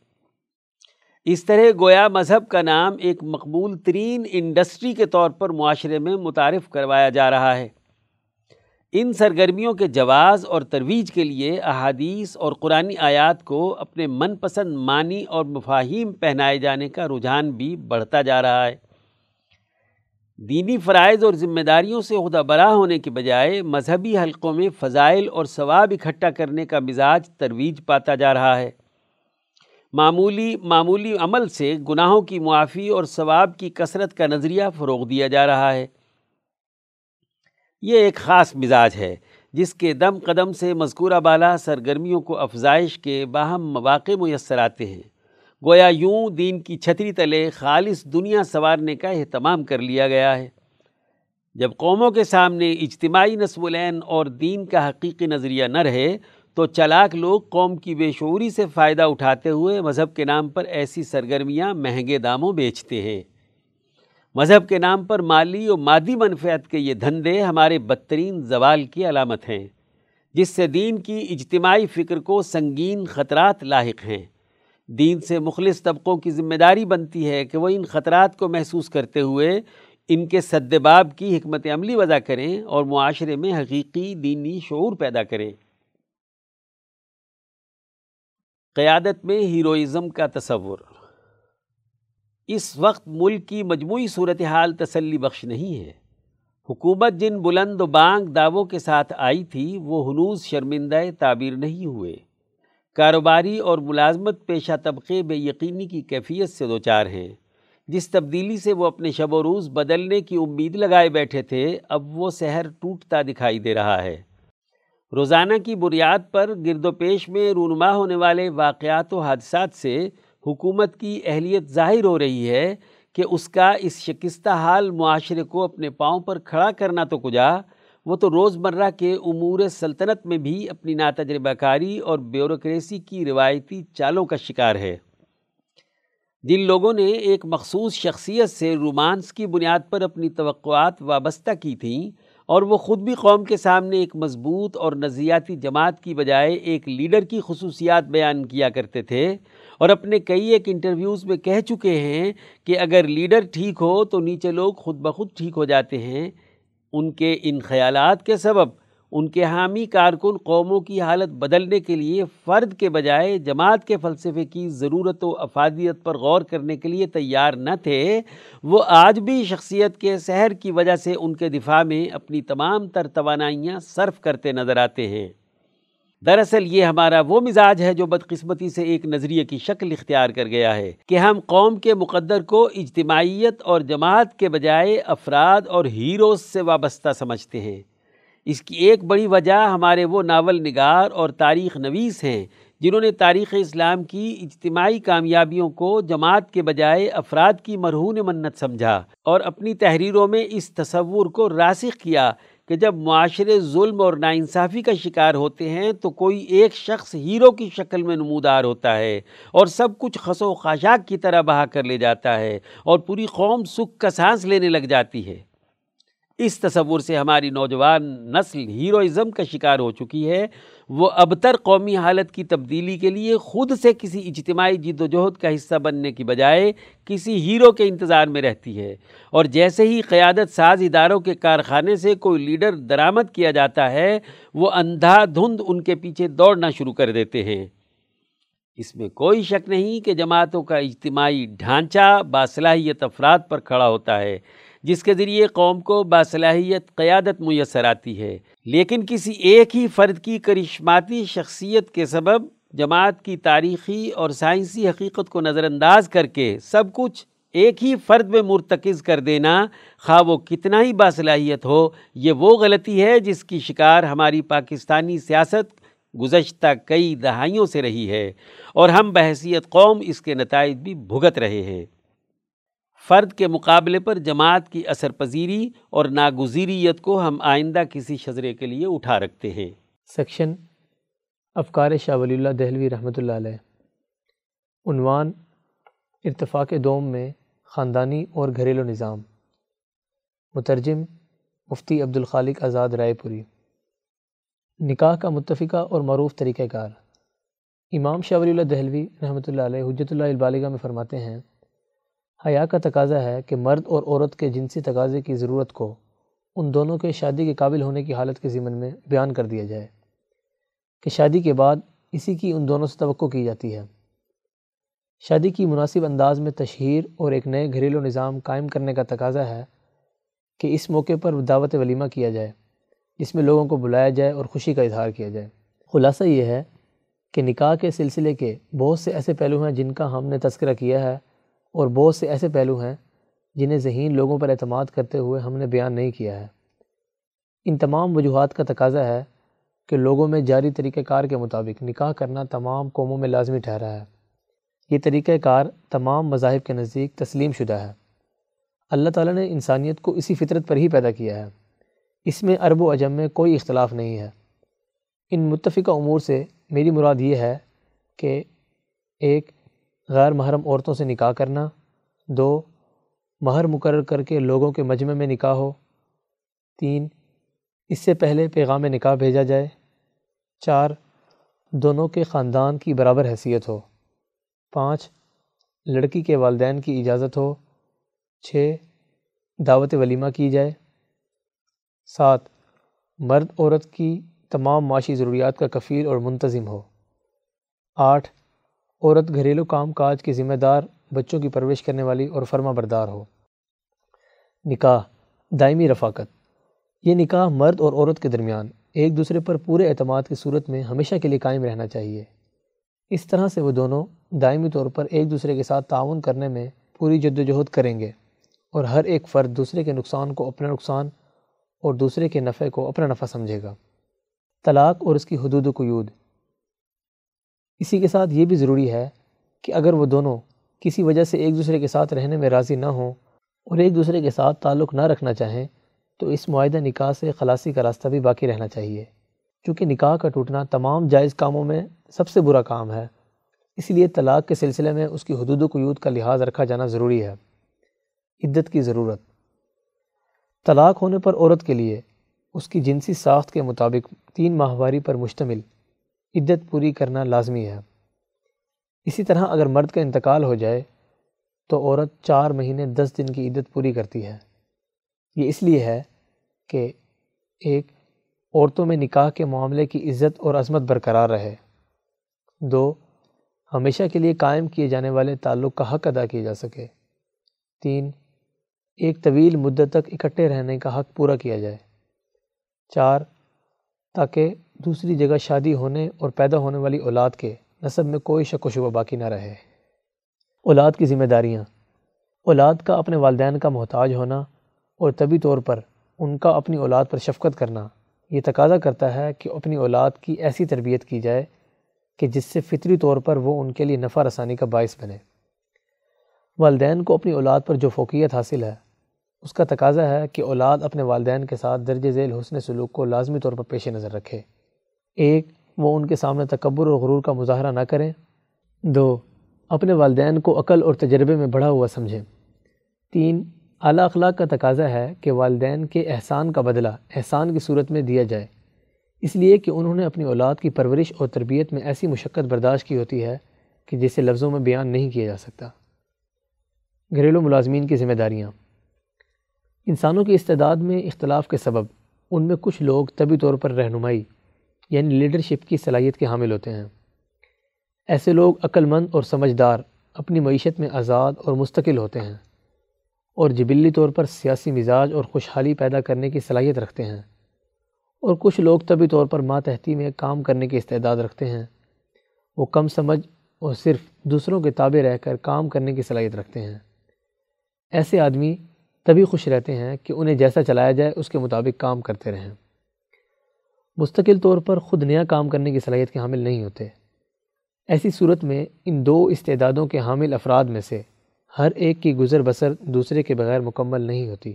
اس طرح گویا مذہب کا نام ایک مقبول ترین انڈسٹری کے طور پر معاشرے میں متعارف کروایا جا رہا ہے۔ ان سرگرمیوں کے جواز اور ترویج کے لیے احادیث اور قرآن آیات کو اپنے من پسند معنی اور مفاہیم پہنائے جانے کا رجحان بھی بڑھتا جا رہا ہے۔ دینی فرائض اور ذمہ داریوں سے عہدہ برا ہونے کے بجائے مذہبی حلقوں میں فضائل اور ثواب اکٹھا کرنے کا مزاج ترویج پاتا جا رہا ہے۔ معمولی معمولی عمل سے گناہوں کی معافی اور ثواب کی کثرت کا نظریہ فروغ دیا جا رہا ہے۔ یہ ایک خاص مزاج ہے، جس کے دم قدم سے مذکورہ بالا سرگرمیوں کو افزائش کے باہم مواقع میسر آتے ہیں۔ گویا یوں دین کی چھتری تلے خالص دنیا سنوارنے کا اہتمام کر لیا گیا ہے۔ جب قوموں کے سامنے اجتماعی نصب العین اور دین کا حقیقی نظریہ نہ رہے تو چلاک لوگ قوم کی بے شعوری سے فائدہ اٹھاتے ہوئے مذہب کے نام پر ایسی سرگرمیاں مہنگے داموں بیچتے ہیں۔ مذہب کے نام پر مالی و مادی منفیت کے یہ دھندے ہمارے بدترین زوال کی علامت ہیں، جس سے دین کی اجتماعی فکر کو سنگین خطرات لاحق ہیں۔ دین سے مخلص طبقوں کی ذمہ داری بنتی ہے کہ وہ ان خطرات کو محسوس کرتے ہوئے ان کے سدباب کی حکمت عملی وضع کریں اور معاشرے میں حقیقی دینی شعور پیدا کریں۔ قیادت میں ہیروئزم کا تصور۔ اس وقت ملک کی مجموعی صورتحال تسلی بخش نہیں ہے۔ حکومت جن بلند و بانگ دعووں کے ساتھ آئی تھی، وہ ہنوز شرمندہ تعبیر نہیں ہوئے۔ کاروباری اور ملازمت پیشہ طبقے بے یقینی کی کیفیت سے دوچار ہیں۔ جس تبدیلی سے وہ اپنے شب و روز بدلنے کی امید لگائے بیٹھے تھے، اب وہ سحر ٹوٹتا دکھائی دے رہا ہے۔ روزانہ کی بنیاد پر گرد و پیش میں رونما ہونے والے واقعات و حادثات سے حکومت کی اہلیت ظاہر ہو رہی ہے کہ اس کا اس شکستہ حال معاشرے کو اپنے پاؤں پر کھڑا کرنا تو کجا، وہ تو روز مرہ کے امور سلطنت میں بھی اپنی ناتجربہ کاری اور بیوروکریسی کی روایتی چالوں کا شکار ہے۔ جن لوگوں نے ایک مخصوص شخصیت سے رومانس کی بنیاد پر اپنی توقعات وابستہ کی تھیں اور وہ خود بھی قوم کے سامنے ایک مضبوط اور نظریاتی جماعت کی بجائے ایک لیڈر کی خصوصیات بیان کیا کرتے تھے اور اپنے کئی ایک انٹرویوز میں کہہ چکے ہیں کہ اگر لیڈر ٹھیک ہو تو نیچے لوگ خود بخود ٹھیک ہو جاتے ہیں، ان کے ان خیالات کے سبب۔ ان کے حامی کارکن قوموں کی حالت بدلنے کے لیے فرد کے بجائے جماعت کے فلسفے کی ضرورت و افادیت پر غور کرنے کے لیے تیار نہ تھے، وہ آج بھی شخصیت کے سحر کی وجہ سے ان کے دفاع میں اپنی تمام تر توانائیاں صرف کرتے نظر آتے ہیں۔ دراصل یہ ہمارا وہ مزاج ہے جو بدقسمتی سے ایک نظریے کی شکل اختیار کر گیا ہے کہ ہم قوم کے مقدر کو اجتماعیت اور جماعت کے بجائے افراد اور ہیروز سے وابستہ سمجھتے ہیں۔ اس کی ایک بڑی وجہ ہمارے وہ ناول نگار اور تاریخ نویس ہیں، جنہوں نے تاریخ اسلام کی اجتماعی کامیابیوں کو جماعت کے بجائے افراد کی مرہون منت سمجھا اور اپنی تحریروں میں اس تصور کو راسخ کیا کہ جب معاشرے ظلم اور ناانصافی کا شکار ہوتے ہیں تو کوئی ایک شخص ہیرو کی شکل میں نمودار ہوتا ہے اور سب کچھ خس و خاشاک کی طرح بہا کر لے جاتا ہے اور پوری قوم سکھ کا سانس لینے لگ جاتی ہے۔ اس تصور سے ہماری نوجوان نسل ہیروئزم کا شکار ہو چکی ہے۔ وہ اب تر قومی حالت کی تبدیلی کے لیے خود سے کسی اجتماعی جد و جہد کا حصہ بننے کی بجائے کسی ہیرو کے انتظار میں رہتی ہے۔ اور جیسے ہی قیادت ساز اداروں کے کارخانے سے کوئی لیڈر درآمد کیا جاتا ہے، وہ اندھا دھند ان کے پیچھے دوڑنا شروع کر دیتے ہیں۔ اس میں کوئی شک نہیں کہ جماعتوں کا اجتماعی ڈھانچہ باصلاحیت افراد پر کھڑا ہوتا ہے۔ جس کے ذریعے قوم کو باصلاحیت، قیادت میسر آتی ہے۔ لیکن کسی ایک ہی فرد کی کرشماتی شخصیت کے سبب جماعت کی تاریخی اور سائنسی حقیقت کو نظر انداز کر کے سب کچھ ایک ہی فرد میں مرتکز کر دینا، خواہ وہ کتنا ہی باصلاحیت ہو، یہ وہ غلطی ہے جس کی شکار ہماری پاکستانی سیاست گزشتہ کئی دہائیوں سے رہی ہے۔ اور ہم بحثیت قوم اس کے نتائج بھی بھگت رہے ہیں۔ فرد کے مقابلے پر جماعت کی اثر پذیری اور ناگزیریت کو ہم آئندہ کسی شجرے کے لیے اٹھا رکھتے ہیں۔ سیکشن افکار شاہ ولی اللہ دہلوی رحمۃ اللہ علیہ۔ عنوان ارتفاق دوم میں خاندانی اور گھریلو نظام۔ مترجم مفتی عبد الخالق آزاد رائے پوری۔ نکاح کا متفقہ اور معروف طریقہ کار۔ امام شاہ ولی اللہ دہلوی رحمۃ اللہ علیہ حجت اللہ البالغہ میں فرماتے ہیں حیا کا تقاضا ہے کہ مرد اور عورت کے جنسی تقاضے کی ضرورت کو ان دونوں کے شادی کے قابل ہونے کی حالت کے ضمن میں بیان کر دیا جائے کہ شادی کے بعد اسی کی ان دونوں سے توقع کی جاتی ہے۔ شادی کی مناسب انداز میں تشہیر اور ایک نئے گھریلو نظام قائم کرنے کا تقاضا ہے کہ اس موقع پر دعوت ولیمہ کیا جائے، جس میں لوگوں کو بلایا جائے اور خوشی کا اظہار کیا جائے۔ خلاصہ یہ ہے کہ نکاح کے سلسلے کے بہت سے ایسے پہلو ہیں جن کا ہم نے تذکرہ کیا ہے اور بہت سے ایسے پہلو ہیں جنہیں ذہین لوگوں پر اعتماد کرتے ہوئے ہم نے بیان نہیں کیا ہے۔ ان تمام وجوہات کا تقاضا ہے کہ لوگوں میں جاری طریقہ کار کے مطابق نکاح کرنا تمام قوموں میں لازمی ٹھہرا ہے۔ یہ طریقہ کار تمام مذاہب کے نزدیک تسلیم شدہ ہے۔ اللہ تعالیٰ نے انسانیت کو اسی فطرت پر ہی پیدا کیا ہے۔ اس میں عرب و عجم میں کوئی اختلاف نہیں ہے۔ ان متفقہ امور سے میری مراد یہ ہے کہ ایک غیر محرم عورتوں سے نکاح کرنا۔ دو، مہر مقرر کر کے لوگوں کے مجمع میں نکاح ہو۔ تین، اس سے پہلے پیغام نکاح بھیجا جائے۔ چار، دونوں کے خاندان کی برابر حیثیت ہو۔ پانچ، لڑکی کے والدین کی اجازت ہو۔ چھ، دعوت ولیمہ کی جائے۔ سات، مرد عورت کی تمام معاشی ضروریات کا کفیل اور منتظم ہو۔ آٹھ عورت گھریلو کام کاج کی ذمہ دار، بچوں کی پرورش کرنے والی اور فرما بردار ہو۔ نکاح، دائمی رفاقت۔ یہ نکاح مرد اور عورت کے درمیان، ایک دوسرے پر پورے اعتماد کی صورت میں ہمیشہ کے لیے قائم رہنا چاہیے۔ اس طرح سے وہ دونوں دائمی طور پر ایک دوسرے کے ساتھ تعاون کرنے میں پوری جد و جہد کریں گے اور ہر ایک فرد دوسرے کے نقصان کو اپنا نقصان اور دوسرے کے نفع کو اپنا نفع سمجھے گا۔ طلاق اور اس کی حدود و قیود۔ اسی کے ساتھ یہ بھی ضروری ہے کہ اگر وہ دونوں کسی وجہ سے ایک دوسرے کے ساتھ رہنے میں راضی نہ ہوں اور ایک دوسرے کے ساتھ تعلق نہ رکھنا چاہیں، تو اس معاہدہ نکاح سے خلاصی کا راستہ بھی باقی رہنا چاہیے۔ چونکہ نکاح کا ٹوٹنا تمام جائز کاموں میں سب سے برا کام ہے، اس لیے طلاق کے سلسلے میں اس کی حدود و قیود کا لحاظ رکھا جانا ضروری ہے۔ عدت کی ضرورت۔ طلاق ہونے پر عورت کے لیے اس کی جنسی ساخت کے مطابق تین ماہواری پر مشتمل۔ عدت پوری کرنا لازمی ہے۔ اسی طرح اگر مرد کا انتقال ہو جائے تو عورت چار مہینے دس دن کی عدت پوری کرتی ہے۔ یہ اس لیے ہے کہ ایک، عورتوں میں نکاح کے معاملے کی عزت اور عظمت برقرار رہے۔ دو، ہمیشہ کے لیے قائم کیے جانے والے تعلق کا حق ادا کیا جا سکے۔ تین، ایک طویل مدت تک اکٹھے رہنے کا حق پورا کیا جائے۔ چار تاکہ دوسری جگہ شادی ہونے اور پیدا ہونے والی اولاد کے نصب میں کوئی شک و شبہ باقی نہ رہے۔ اولاد کی ذمہ داریاں۔ اولاد کا اپنے والدین کا محتاج ہونا اور طبی طور پر ان کا اپنی اولاد پر شفقت کرنا، یہ تقاضا کرتا ہے کہ اپنی اولاد کی ایسی تربیت کی جائے کہ جس سے فطری طور پر وہ ان کے لیے نفع رسانی کا باعث بنے۔ والدین کو اپنی اولاد پر جو فوقیت حاصل ہے اس کا تقاضا ہے کہ اولاد اپنے والدین کے ساتھ درج ذیل حسن سلوک کو لازمی طور پر پیش نظر رکھے۔ ایک، وہ ان کے سامنے تکبر اور غرور کا مظاہرہ نہ کریں۔ دو، اپنے والدین کو عقل اور تجربے میں بڑھا ہوا سمجھیں۔ تین، اعلیٰ اخلاق کا تقاضا ہے کہ والدین کے احسان کا بدلہ احسان کی صورت میں دیا جائے۔ اس لیے کہ انہوں نے اپنی اولاد کی پرورش اور تربیت میں ایسی مشقت برداشت کی ہوتی ہے کہ جسے لفظوں میں بیان نہیں کیا جا سکتا۔ گھریلو ملازمین کی ذمہ داریاں۔ انسانوں کی استعداد میں اختلاف کے سبب ان میں کچھ لوگ طبی طور پر رہنمائی یعنی لیڈرشپ کی صلاحیت کے حامل ہوتے ہیں۔ ایسے لوگ عقل مند اور سمجھدار اپنی معیشت میں آزاد اور مستقل ہوتے ہیں اور جبلی طور پر سیاسی مزاج اور خوشحالی پیدا کرنے کی صلاحیت رکھتے ہیں اور کچھ لوگ طبی طور پر ماتحتی میں کام کرنے کی استعداد رکھتے ہیں۔ وہ کم سمجھ اور صرف دوسروں کے تابع رہ کر کام کرنے کی صلاحیت رکھتے ہیں۔ ایسے آدمی تبھی خوش رہتے ہیں کہ انہیں جیسا چلایا جائے، اس کے مطابق کام کرتے رہیں۔ مستقل طور پر خود نیا کام کرنے کی صلاحیت کے حامل نہیں ہوتے۔ ایسی صورت میں ان دو استعدادوں کے حامل افراد میں سے ہر ایک کی گزر بسر دوسرے کے بغیر مکمل نہیں ہوتی۔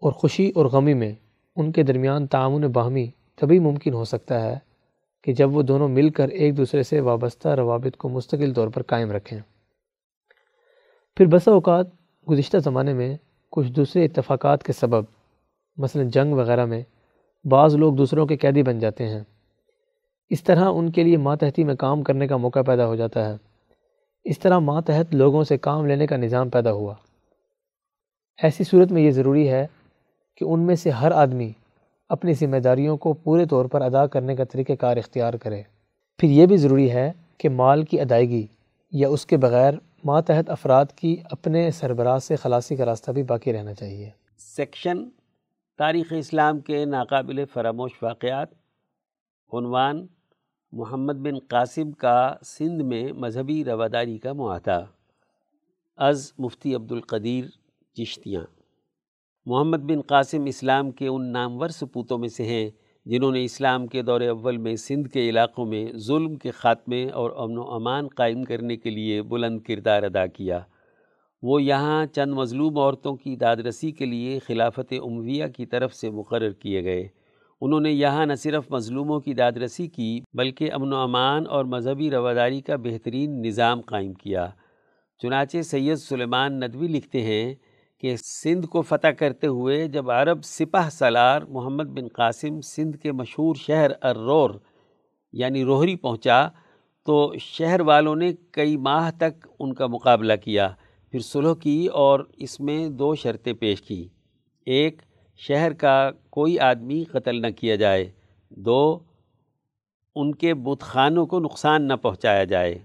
اور خوشی اور غمی میں ان کے درمیان تعاون باہمی تبھی ممکن ہو سکتا ہے کہ جب وہ دونوں مل کر ایک دوسرے سے وابستہ روابط کو مستقل طور پر قائم رکھیں۔ پھر بسا اوقات گزشتہ زمانے میں کچھ دوسرے اتفاقات کے سبب، مثلا جنگ وغیرہ میں، بعض لوگ دوسروں کے قیدی بن جاتے ہیں۔ اس طرح ان کے لیے ماتحتی میں کام کرنے کا موقع پیدا ہو جاتا ہے۔ اس طرح ماتحت لوگوں سے کام لینے کا نظام پیدا ہوا۔ ایسی صورت میں یہ ضروری ہے کہ ان میں سے ہر آدمی اپنی ذمہ داریوں کو پورے طور پر ادا کرنے کا طریقہ کار اختیار کرے۔ پھر یہ بھی ضروری ہے کہ مال کی ادائیگی یا اس کے بغیر ماتحت افراد کی اپنے سربراہ سے خلاصی کا راستہ بھی باقی رہنا چاہیے۔ سیکشن، تاریخ اسلام کے ناقابل فراموش واقعات۔ عنوان، محمد بن قاسم کا سندھ میں مذہبی رواداری کا معاہدہ۔ از مفتی عبدالقدیر چشتیاں۔ محمد بن قاسم اسلام کے ان نامور سپوتوں میں سے ہیں۔ جنہوں نے اسلام کے دور اول میں سندھ کے علاقوں میں ظلم کے خاتمے اور امن و امان قائم کرنے کے لیے بلند کردار ادا کیا۔ وہ یہاں چند مظلوم عورتوں کی داد رسی کے لیے خلافت عمویہ کی طرف سے مقرر کیے گئے۔ انہوں نے یہاں نہ صرف مظلوموں کی داد رسی کی، بلکہ امن و امان اور مذہبی رواداری کا بہترین نظام قائم کیا۔ چنانچہ سید سلیمان ندوی لکھتے ہیں کہ سندھ کو فتح کرتے ہوئے جب عرب سپہ سالار محمد بن قاسم سندھ کے مشہور شہر ارور یعنی روہری پہنچا تو شہر والوں نے کئی ماہ تک ان کا مقابلہ کیا، پھر صلح کی اور اس میں دو شرطیں پیش کیں۔ ایک، شہر کا کوئی آدمی قتل نہ کیا جائے۔ دو، ان کے بت خانوں کو نقصان نہ پہنچایا جائے۔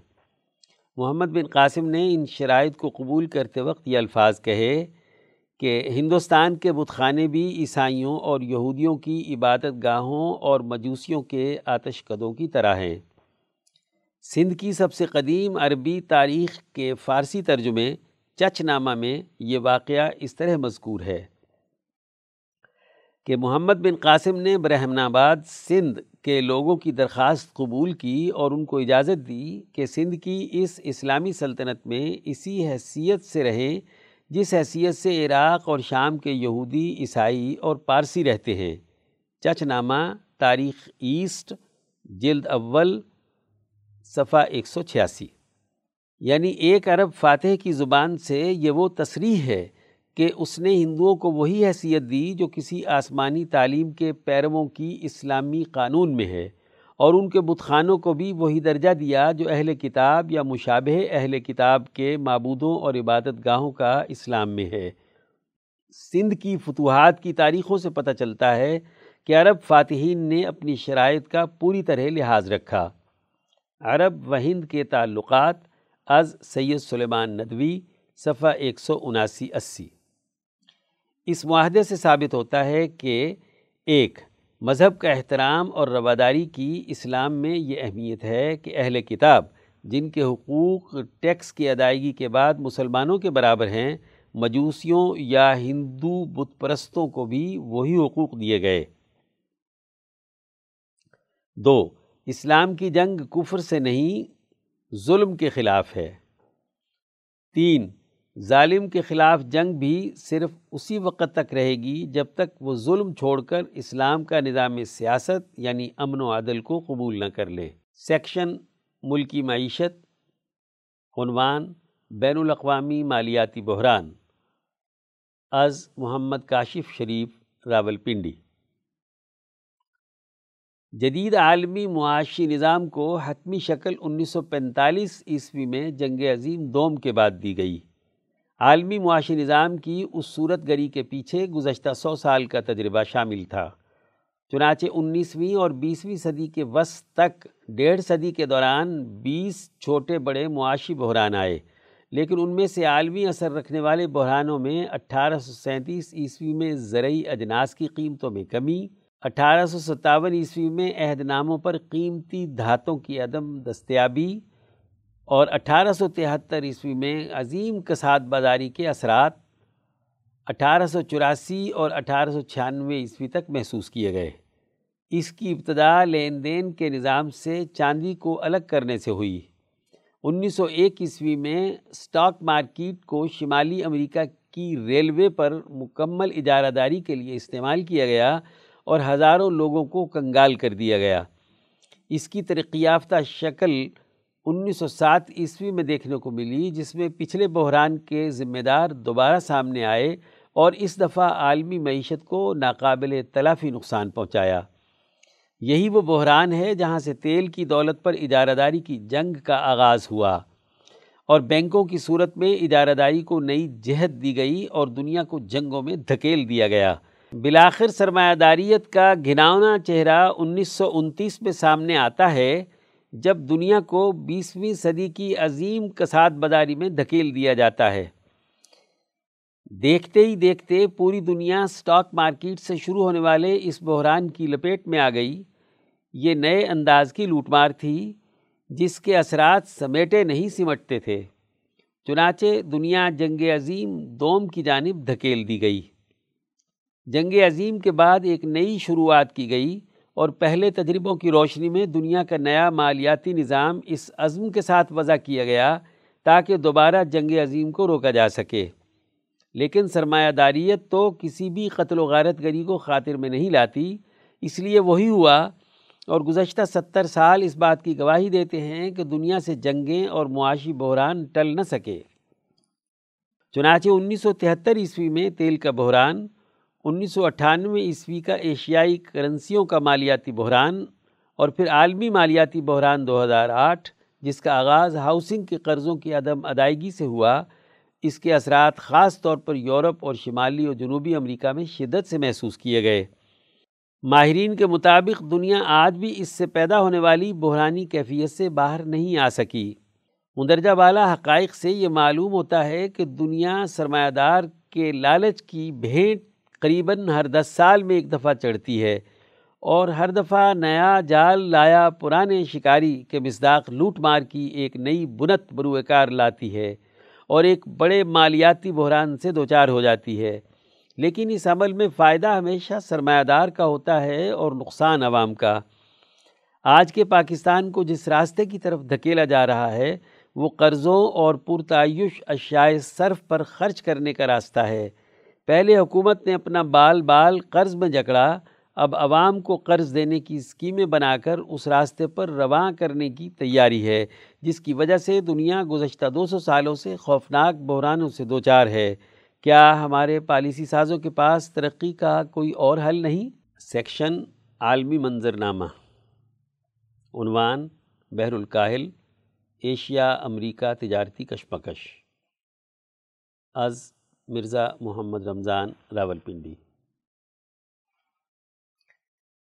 محمد بن قاسم نے ان شرائط کو قبول کرتے وقت یہ الفاظ کہے کہ ہندوستان کے بت خانے بھی عیسائیوں اور یہودیوں کی عبادت گاہوں اور مجوسیوں کے آتش قدوں کی طرح ہیں۔ سندھ کی سب سے قدیم عربی تاریخ کے فارسی ترجمے چچ نامہ میں یہ واقعہ اس طرح مذکور ہے کہ محمد بن قاسم نے برہمن آباد سندھ کے لوگوں کی درخواست قبول کی اور ان کو اجازت دی کہ سندھ کی اس اسلامی سلطنت میں اسی حیثیت سے رہیں جس حیثیت سے عراق اور شام کے یہودی، عیسائی اور پارسی رہتے ہیں۔ چچ نامہ، تاریخ ایسٹ، جلد اول، صفحہ ایک سو چھیاسی۔ یعنی ایک عرب فاتح کی زبان سے یہ وہ تصریح ہے کہ اس نے ہندوؤں کو وہی حیثیت دی جو کسی آسمانی تعلیم کے پیرووں کی اسلامی قانون میں ہے۔ اور ان کے بت خانوں کو بھی وہی درجہ دیا جو اہل کتاب یا مشابہ اہل کتاب کے معبودوں اور عبادت گاہوں کا اسلام میں ہے۔ سندھ کی فتوحات کی تاریخوں سے پتہ چلتا ہے کہ عرب فاتحین نے اپنی شرائط کا پوری طرح لحاظ رکھا۔ عرب و ہند کے تعلقات از سید سلیمان ندوی، صفحہ ایک سو اناسی اسی۔ اس معاہدے سے ثابت ہوتا ہے کہ ایک مذہب کا احترام اور رواداری کی اسلام میں یہ اہمیت ہے کہ اہل کتاب، جن کے حقوق ٹیکس کی ادائیگی کے بعد مسلمانوں کے برابر ہیں، مجوسیوں یا ہندو بت پرستوں کو بھی وہی حقوق دیے گئے۔ دو، اسلام کی جنگ کفر سے نہیں، ظلم کے خلاف ہے۔ تین ظالم کے خلاف جنگ بھی صرف اسی وقت تک رہے گی جب تک وہ ظلم چھوڑ کر اسلام کا نظام سیاست یعنی امن و عدل کو قبول نہ کر لے۔ سیکشن ملکی معیشت، عنوان بین الاقوامی مالیاتی بحران۔ از محمد کاشف شریف راول پنڈی جدید عالمی معاشی نظام کو حتمی شکل انیس سو پینتالیس عیسوی میں جنگ عظیم دوم کے بعد دی گئی۔ عالمی معاشی نظام کی اس صورت گری کے پیچھے گزشتہ سو سال کا تجربہ شامل تھا۔ چنانچہ انیسویں اور بیسویں صدی کے وسط تک ڈیڑھ صدی کے دوران بیس چھوٹے بڑے معاشی بحران آئے، لیکن ان میں سے عالمی اثر رکھنے والے بحرانوں میں اٹھارہ سو سینتیس عیسوی میں زرعی اجناس کی قیمتوں میں کمی، اٹھارہ سو ستاون عیسوی میں عہد ناموں پر قیمتی دھاتوں کی عدم دستیابی اور اٹھارہ سو تہتر عیسوی میں عظیم کساد بازاری کے اثرات اٹھارہ سو چوراسی اور اٹھارہ سو چھیانوے عیسوی تک محسوس کیے گئے۔ اس کی ابتدا لین دین کے نظام سے چاندی کو الگ کرنے سے ہوئی۔ انیس سو ایک عیسوی میں اسٹاک مارکیٹ کو شمالی امریکہ کی ریلوے پر مکمل اجارہ داری کے لیے استعمال کیا گیا اور ہزاروں لوگوں کو کنگال کر دیا گیا۔ اس کی ترقی یافتہ شکل انیس سو سات عیسوی میں دیکھنے کو ملی، جس میں پچھلے بحران کے ذمہ دار دوبارہ سامنے آئے اور اس دفعہ عالمی معیشت کو ناقابل تلافی نقصان پہنچایا۔ یہی وہ بحران ہے جہاں سے تیل کی دولت پر اجارہ داری کی جنگ کا آغاز ہوا۔ اور بینکوں کی صورت میں اجارہ داری کو نئی جہت دی گئی اور دنیا کو جنگوں میں دھکیل دیا گیا۔ بلاخر سرمایہ داریت کا گھناؤنا چہرہ انیس سو انتیس میں سامنے آتا ہے۔ جب دنیا کو بیسویں صدی کی عظیم کساد بداری میں دھکیل دیا جاتا ہے۔ دیکھتے ہی دیکھتے پوری دنیا سٹاک مارکیٹ سے شروع ہونے والے اس بحران کی لپیٹ میں آ گئی۔ یہ نئے انداز کی لوٹ مار تھی جس کے اثرات سمیٹے نہیں سمٹتے تھے۔ چنانچہ دنیا جنگ عظیم دوم کی جانب دھکیل دی گئی۔ جنگ عظیم کے بعد ایک نئی شروعات کی گئی۔ اور پہلے تجربوں کی روشنی میں دنیا کا نیا مالیاتی نظام اس عزم کے ساتھ وضع کیا گیا تاکہ دوبارہ جنگ عظیم کو روکا جا سکے۔ لیکن سرمایہ داریت تو کسی بھی قتل و غارت گری کو خاطر میں نہیں لاتی، اس لیے وہی ہوا اور گزشتہ ستر سال اس بات کی گواہی دیتے ہیں کہ دنیا سے جنگیں اور معاشی بحران ٹل نہ سکے۔ چنانچہ انیس سو تہتر عیسوی میں تیل کا بحران انیس سو اٹھانوے عیسوی کا ایشیائی کرنسیوں کا مالیاتی بحران اور پھر عالمی مالیاتی بحران دو ہزار آٹھ، جس کا آغاز ہاؤسنگ کے قرضوں کی عدم ادائیگی سے ہوا، اس کے اثرات خاص طور پر یورپ اور شمالی اور جنوبی امریکہ میں شدت سے محسوس کیے گئے۔ ماہرین کے مطابق، دنیا آج بھی اس سے پیدا ہونے والی بحرانی کیفیت سے باہر نہیں آ سکی۔ مندرجہ بالا حقائق سے یہ معلوم ہوتا ہے کہ دنیا سرمایہ دار کے لالچ کی بھینٹ قریباً ہر دس سال میں ایک دفعہ چڑھتی ہے اور ہر دفعہ نیا جال لایا پرانے شکاری کے مصداق لوٹ مار کی ایک نئی بنت بروکار لاتی ہے اور ایک بڑے مالیاتی بحران سے دوچار ہو جاتی ہے۔ لیکن اس عمل میں فائدہ ہمیشہ سرمایہ دار کا ہوتا ہے اور نقصان عوام کا۔ آج کے پاکستان کو جس راستے کی طرف دھکیلا جا رہا ہے، وہ قرضوں اور پرتعیش اشیاء صرف پر خرچ کرنے کا راستہ ہے۔ پہلے حکومت نے اپنا بال بال قرض میں جکڑا، اب عوام کو قرض دینے کی اسکیمیں بنا کر اس راستے پر رواں کرنے کی تیاری ہے، جس کی وجہ سے دنیا گزشتہ دو سو سالوں سے خوفناک بحرانوں سے دوچار ہے۔ کیا ہمارے پالیسی سازوں کے پاس ترقی کا کوئی اور حل نہیں؟ سیکشن عالمی منظرنامہ۔ عنوان بحر الکاہل، ایشیا امریکہ تجارتی کشمکش۔ از Mirza Muhammad Ramzan Rawalpindi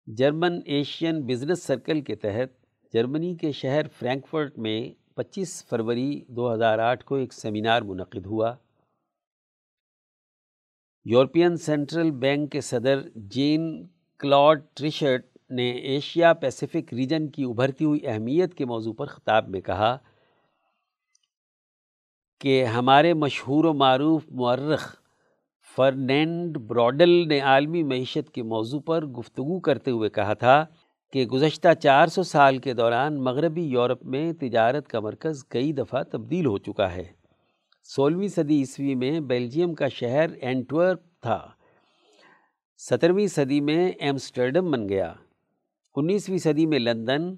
German Asian business circle کے تحت جرمنی کے شہر فرینکفرٹ میں پچیس فروری دو ہزار آٹھ کو ایک سیمینار منعقد ہوا۔ یورپین سینٹرل بینک کے صدر جین کلاڈ ٹریشرٹ نے ایشیا پیسیفک ریجن کی ابھرتی ہوئی اہمیت کے موضوع پر خطاب میں کہا کہ ہمارے مشہور و معروف مورخ فرنینڈ براڈل نے عالمی معیشت کے موضوع پر گفتگو کرتے ہوئے کہا تھا کہ گزشتہ چار سو سال کے دوران مغربی یورپ میں تجارت کا مرکز کئی دفعہ تبدیل ہو چکا ہے۔ سولہویں صدی عیسوی میں بیلجیم کا شہر اینٹورپ تھا۔ سترویں صدی میں ایمسٹرڈم بن گیا۔ انیسویں صدی میں لندن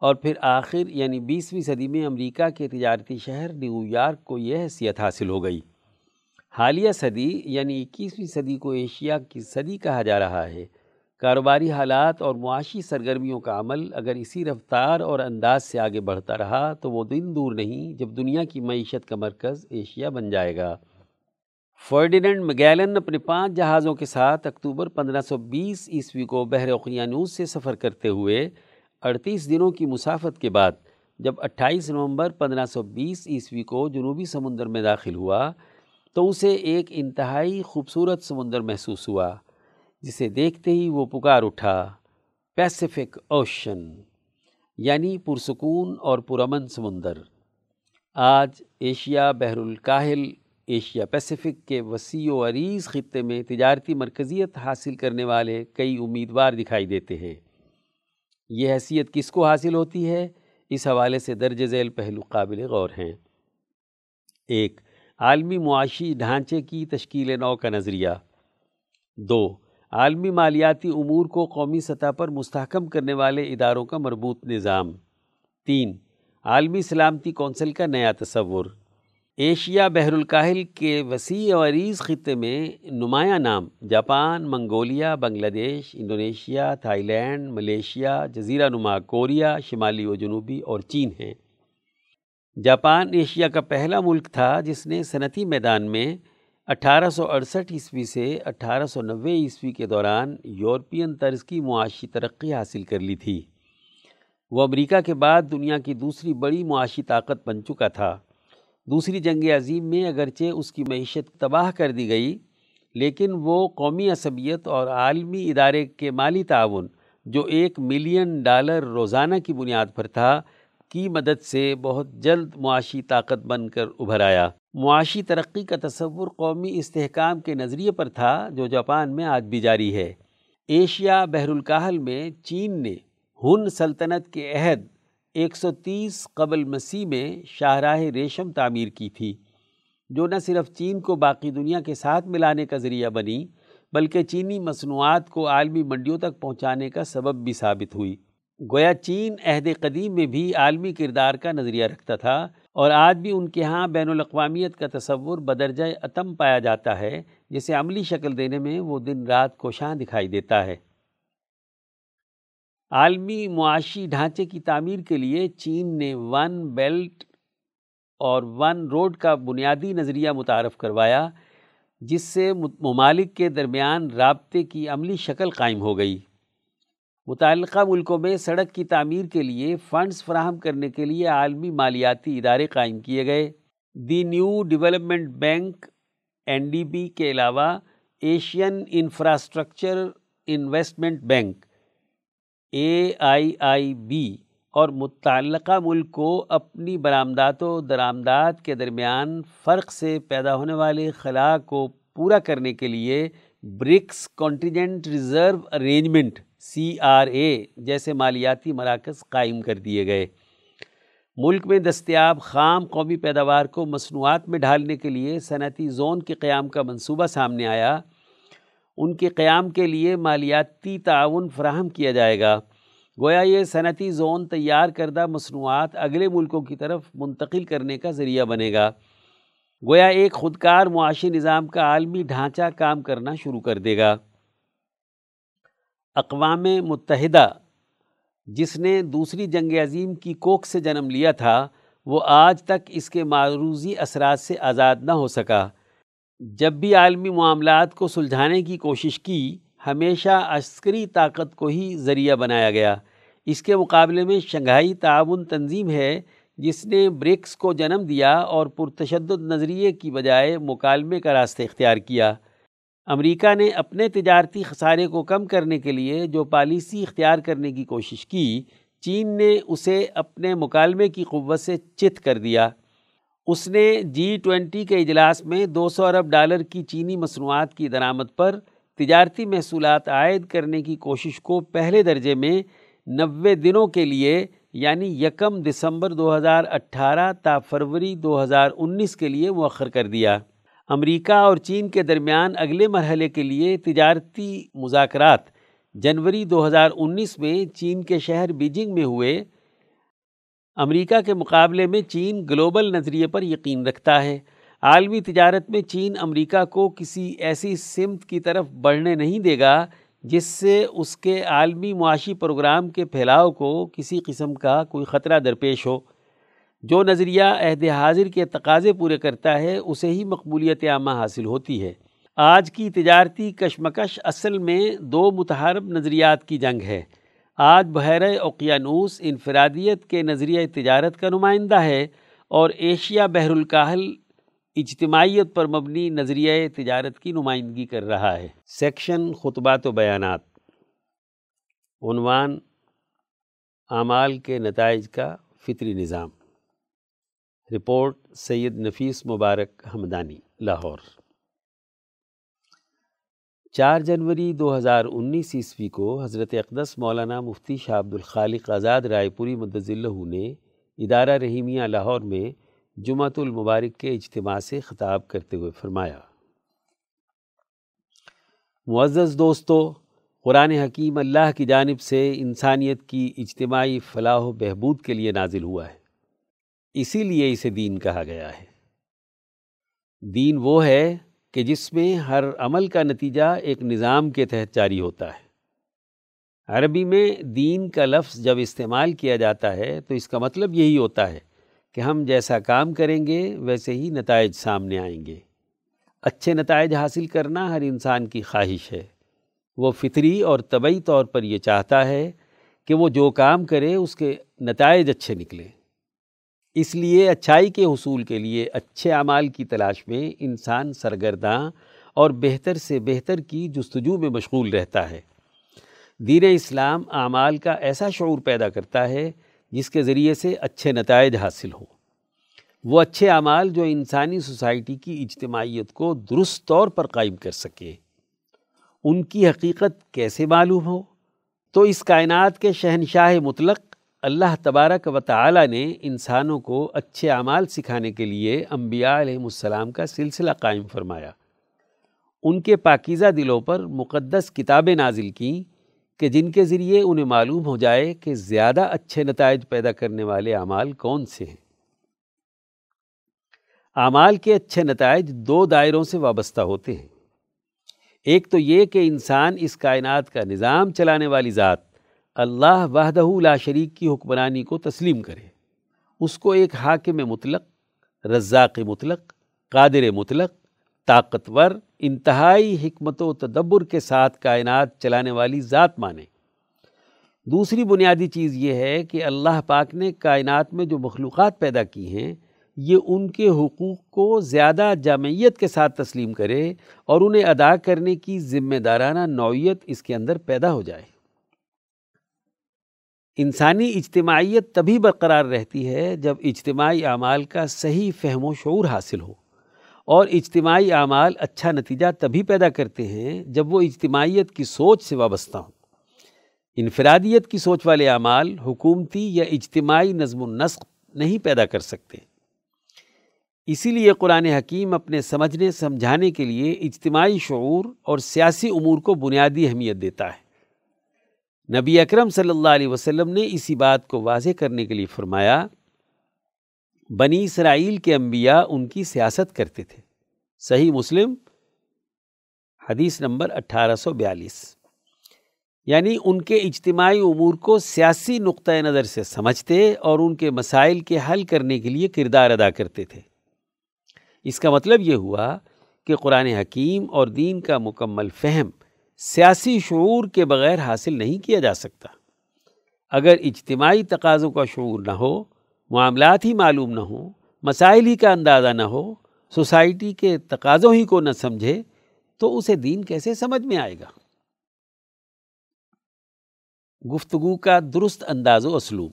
اور پھر آخر یعنی بیسویں صدی میں امریکہ کے تجارتی شہر نیو یارک کو یہ حیثیت حاصل ہو گئی۔ حالیہ صدی یعنی اکیسویں صدی کو ایشیا کی صدی کہا جا رہا ہے۔ کاروباری حالات اور معاشی سرگرمیوں کا عمل اگر اسی رفتار اور انداز سے آگے بڑھتا رہا تو وہ دن دور نہیں جب دنیا کی معیشت کا مرکز ایشیا بن جائے گا۔ فرڈیننڈ مگیلن اپنے پانچ جہازوں کے ساتھ اکتوبر پندرہ سو بیس عیسوی کو بحر اقیانوس سے سفر کرتے ہوئے اڑتیس دنوں کی مسافت کے بعد جب اٹھائیس نومبر پندرہ سو بیس عیسوی کو جنوبی سمندر میں داخل ہوا، تو اسے ایک انتہائی خوبصورت سمندر محسوس ہوا، جسے دیکھتے ہی وہ پکار اٹھا پیسیفک اوشن یعنی پرسکون اور پرامن سمندر۔ آج ایشیا بحر الکاہل، ایشیا پیسیفک کے وسیع و عریض خطے میں تجارتی مرکزیت حاصل کرنے والے کئی امیدوار دکھائی دیتے ہیں۔ یہ حیثیت کس کو حاصل ہوتی ہے؟ اس حوالے سے درج ذیل پہلو قابل غور ہیں۔ ایک، عالمی معاشی ڈھانچے کی تشکیل نو کا نظریہ۔ دو، عالمی مالیاتی امور کو قومی سطح پر مستحکم کرنے والے اداروں کا مربوط نظام۔ تین، عالمی سلامتی کونسل کا نیا تصور۔ ایشیا بحر الکاہل کے وسیع و عریض خطے میں نمایاں نام جاپان، منگولیا بنگلہ دیش انڈونیشیا، تھائی لینڈ، ملیشیا، جزیرہ نما کوریا، شمالی و جنوبی اور چین ہیں۔ جاپان ایشیا کا پہلا ملک تھا جس نے صنعتی میدان میں اٹھارہ سو اڑسٹھ عیسوی سے اٹھارہ سو نوے عیسوی کے دوران یورپین طرز کی معاشی ترقی حاصل کر لی تھی۔ وہ امریکہ کے بعد دنیا کی دوسری بڑی معاشی طاقت بن چکا تھا۔ دوسری جنگ عظیم میں اگرچہ اس کی معیشت تباہ کر دی گئی، لیکن وہ قومی عصبیت اور عالمی ادارے کے مالی تعاون، جو ایک ملین ڈالر روزانہ کی بنیاد پر تھا، کی مدد سے بہت جلد معاشی طاقت بن کر ابھر آیا۔ معاشی ترقی کا تصور قومی استحکام کے نظریے پر تھا، جو جاپان میں آج بھی جاری ہے۔ ایشیا بحر الکاہل میں چین نے ہن سلطنت کے عہد ایک سو تیس قبل مسیح میں شاہراہ ریشم تعمیر کی تھی، جو نہ صرف چین کو باقی دنیا کے ساتھ ملانے کا ذریعہ بنی، بلکہ چینی مصنوعات کو عالمی منڈیوں تک پہنچانے کا سبب بھی ثابت ہوئی۔ گویا چین عہد قدیم میں بھی عالمی کردار کا نظریہ رکھتا تھا اور آج بھی ان کے ہاں بین الاقوامیت کا تصور بدرجہ عتم پایا جاتا ہے، جسے عملی شکل دینے میں وہ دن رات کوشاں دکھائی دیتا ہے۔ عالمی معاشی ڈھانچے کی تعمیر کے لیے چین نے ون بیلٹ اور ون روڈ کا بنیادی نظریہ متعارف کروایا، جس سے ممالک کے درمیان رابطے کی عملی شکل قائم ہو گئی۔ متعلقہ ملکوں میں سڑک کی تعمیر کے لیے فنڈز فراہم کرنے کے لیے عالمی مالیاتی ادارے قائم کیے گئے۔ The new development bank N D B کے علاوہ Asian infrastructure investment bank. A I I B اور متعلقہ ملک کو اپنی برآمدات و درآمدات کے درمیان فرق سے پیدا ہونے والے خلا کو پورا کرنے کے لیے BRICS contingent reserve arrangement C R A جیسے مالیاتی مراکز قائم کر دیے گئے۔ ملک میں دستیاب خام قومی پیداوار کو مصنوعات میں ڈھالنے کے لیے صنعتی زون کے قیام کا منصوبہ سامنے آیا۔ ان کے قیام کے لیے مالیاتی تعاون فراہم کیا جائے گا۔ گویا یہ صنعتی زون تیار کردہ مصنوعات اگلے ملکوں کی طرف منتقل کرنے کا ذریعہ بنے گا۔ گویا ایک خودکار معاشی نظام کا عالمی ڈھانچہ کام کرنا شروع کر دے گا۔ اقوام متحدہ، جس نے دوسری جنگ عظیم کی کوک سے جنم لیا تھا، وہ آج تک اس کے معروضی اثرات سے آزاد نہ ہو سکا۔ جب بھی عالمی معاملات کو سلجھانے کی کوشش کی، ہمیشہ عسکری طاقت کو ہی ذریعہ بنایا گیا۔ اس کے مقابلے میں شنگھائی تعاون تنظیم ہے، جس نے برکس کو جنم دیا اور پرتشدد نظریے کی بجائے مکالمے کا راستہ اختیار کیا۔ امریکہ نے اپنے تجارتی خسارے کو کم کرنے کے لیے جو پالیسی اختیار کرنے کی کوشش کی، چین نے اسے اپنے مکالمے کی قوت سے چت کر دیا۔ اس نے جی ٹوینٹی کے اجلاس میں دو سو ارب ڈالر کی چینی مصنوعات کی درآمد پر تجارتی محصولات عائد کرنے کی کوشش کو پہلے درجے میں نوے دنوں کے لیے یعنی یکم دسمبر دو ہزار اٹھارہ تا فروری دو ہزار انیس کے لیے مؤخر کر دیا۔ امریکہ اور چین کے درمیان اگلے مرحلے کے لیے تجارتی مذاکرات جنوری دو ہزار انیس میں چین کے شہر بیجنگ میں ہوئے۔ امریکہ کے مقابلے میں چین گلوبل نظریے پر یقین رکھتا ہے۔ عالمی تجارت میں چین امریکہ کو کسی ایسی سمت کی طرف بڑھنے نہیں دے گا جس سے اس کے عالمی معاشی پروگرام کے پھیلاؤ کو کسی قسم کا کوئی خطرہ درپیش ہو۔ جو نظریہ عہد حاضر کے تقاضے پورے کرتا ہے، اسے ہی مقبولیت عامہ حاصل ہوتی ہے۔ آج کی تجارتی کشمکش اصل میں دو متحرب نظریات کی جنگ ہے۔ آج بحیرہ اوقیانوس انفرادیت کے نظریہ تجارت کا نمائندہ ہے اور ایشیا بحر الکاہل اجتماعیت پر مبنی نظریہ تجارت کی نمائندگی کر رہا ہے۔ سیکشن خطبات و بیانات۔ عنوان اعمال کے نتائج کا فطری نظام۔ رپورٹ سید نفیس مبارک حمدانی، لاہور۔ چار جنوری دو ہزار انیس عیسوی کو حضرت اقدس مولانا مفتی شاہ عبد الخالق آزاد رائے پوری اللہ نے ادارہ رحیمیہ لاہور میں جمعۃ المبارک کے اجتماع سے خطاب کرتے ہوئے فرمایا۔ معزز دوستو، قرآن حکیم اللہ کی جانب سے انسانیت کی اجتماعی فلاح و بہبود کے لیے نازل ہوا ہے۔ اسی لیے اسے دین کہا گیا ہے۔ دین وہ ہے کہ جس میں ہر عمل کا نتیجہ ایک نظام کے تحت جاری ہوتا ہے۔ عربی میں دین کا لفظ جب استعمال کیا جاتا ہے تو اس کا مطلب یہی ہوتا ہے کہ ہم جیسا کام کریں گے ویسے ہی نتائج سامنے آئیں گے۔ اچھے نتائج حاصل کرنا ہر انسان کی خواہش ہے۔ وہ فطری اور طبعی طور پر یہ چاہتا ہے کہ وہ جو کام کرے اس کے نتائج اچھے نکلیں۔ اس لیے اچھائی کے حصول کے لیے اچھے اعمال کی تلاش میں انسان سرگرداں اور بہتر سے بہتر کی جستجو میں مشغول رہتا ہے۔ دین اسلام اعمال کا ایسا شعور پیدا کرتا ہے جس کے ذریعے سے اچھے نتائج حاصل ہوں۔ وہ اچھے اعمال جو انسانی سوسائٹی کی اجتماعیت کو درست طور پر قائم کر سکے۔ ان کی حقیقت کیسے معلوم ہو؟ تو اس کائنات کے شہنشاہ مطلق اللہ تبارک و تعالی نے انسانوں کو اچھے اعمال سکھانے کے لیے انبیاء علیہ السلام کا سلسلہ قائم فرمایا۔ ان کے پاکیزہ دلوں پر مقدس کتابیں نازل کیں کہ جن کے ذریعے انہیں معلوم ہو جائے کہ زیادہ اچھے نتائج پیدا کرنے والے اعمال کون سے ہیں۔ اعمال کے اچھے نتائج دو دائروں سے وابستہ ہوتے ہیں۔ ایک تو یہ کہ انسان اس کائنات کا نظام چلانے والی ذات اللہ وحدہ لا شریک کی حکمرانی کو تسلیم کرے۔ اس کو ایک حاکم مطلق، رزاق مطلق، قادر مطلق، طاقتور، انتہائی حکمت و تدبر کے ساتھ کائنات چلانے والی ذات مانے۔ دوسری بنیادی چیز یہ ہے کہ اللہ پاک نے کائنات میں جو مخلوقات پیدا کی ہیں، یہ ان کے حقوق کو زیادہ جامعیت کے ساتھ تسلیم کرے اور انہیں ادا کرنے کی ذمہ دارانہ نوعیت اس کے اندر پیدا ہو جائے۔ انسانی اجتماعیت تبھی برقرار رہتی ہے جب اجتماعی اعمال کا صحیح فہم و شعور حاصل ہو۔ اور اجتماعی اعمال اچھا نتیجہ تبھی پیدا کرتے ہیں جب وہ اجتماعیت کی سوچ سے وابستہ ہوں۔ انفرادیت کی سوچ والے اعمال حکومتی یا اجتماعی نظم و نسق نہیں پیدا کر سکتے۔ اسی لیے قرآن حکیم اپنے سمجھنے، سمجھانے کے لیے اجتماعی شعور اور سیاسی امور کو بنیادی اہمیت دیتا ہے۔ نبی اکرم صلی اللہ علیہ وسلم نے اسی بات کو واضح کرنے کے لیے فرمایا، بنی اسرائیل کے انبیاء ان کی سیاست کرتے تھے۔ صحیح مسلم، حدیث نمبر اٹھارہ سو بیالیس۔ یعنی ان کے اجتماعی امور کو سیاسی نقطۂ نظر سے سمجھتے اور ان کے مسائل کے حل کرنے کے لیے کردار ادا کرتے تھے۔ اس کا مطلب یہ ہوا کہ قرآن حکیم اور دین کا مکمل فہم سیاسی شعور کے بغیر حاصل نہیں کیا جا سکتا۔ اگر اجتماعی تقاضوں کا شعور نہ ہو، معاملات ہی معلوم نہ ہوں، مسائل ہی کا اندازہ نہ ہو، سوسائٹی کے تقاضوں ہی کو نہ سمجھے، تو اسے دین کیسے سمجھ میں آئے گا؟ گفتگو کا درست انداز و اسلوب۔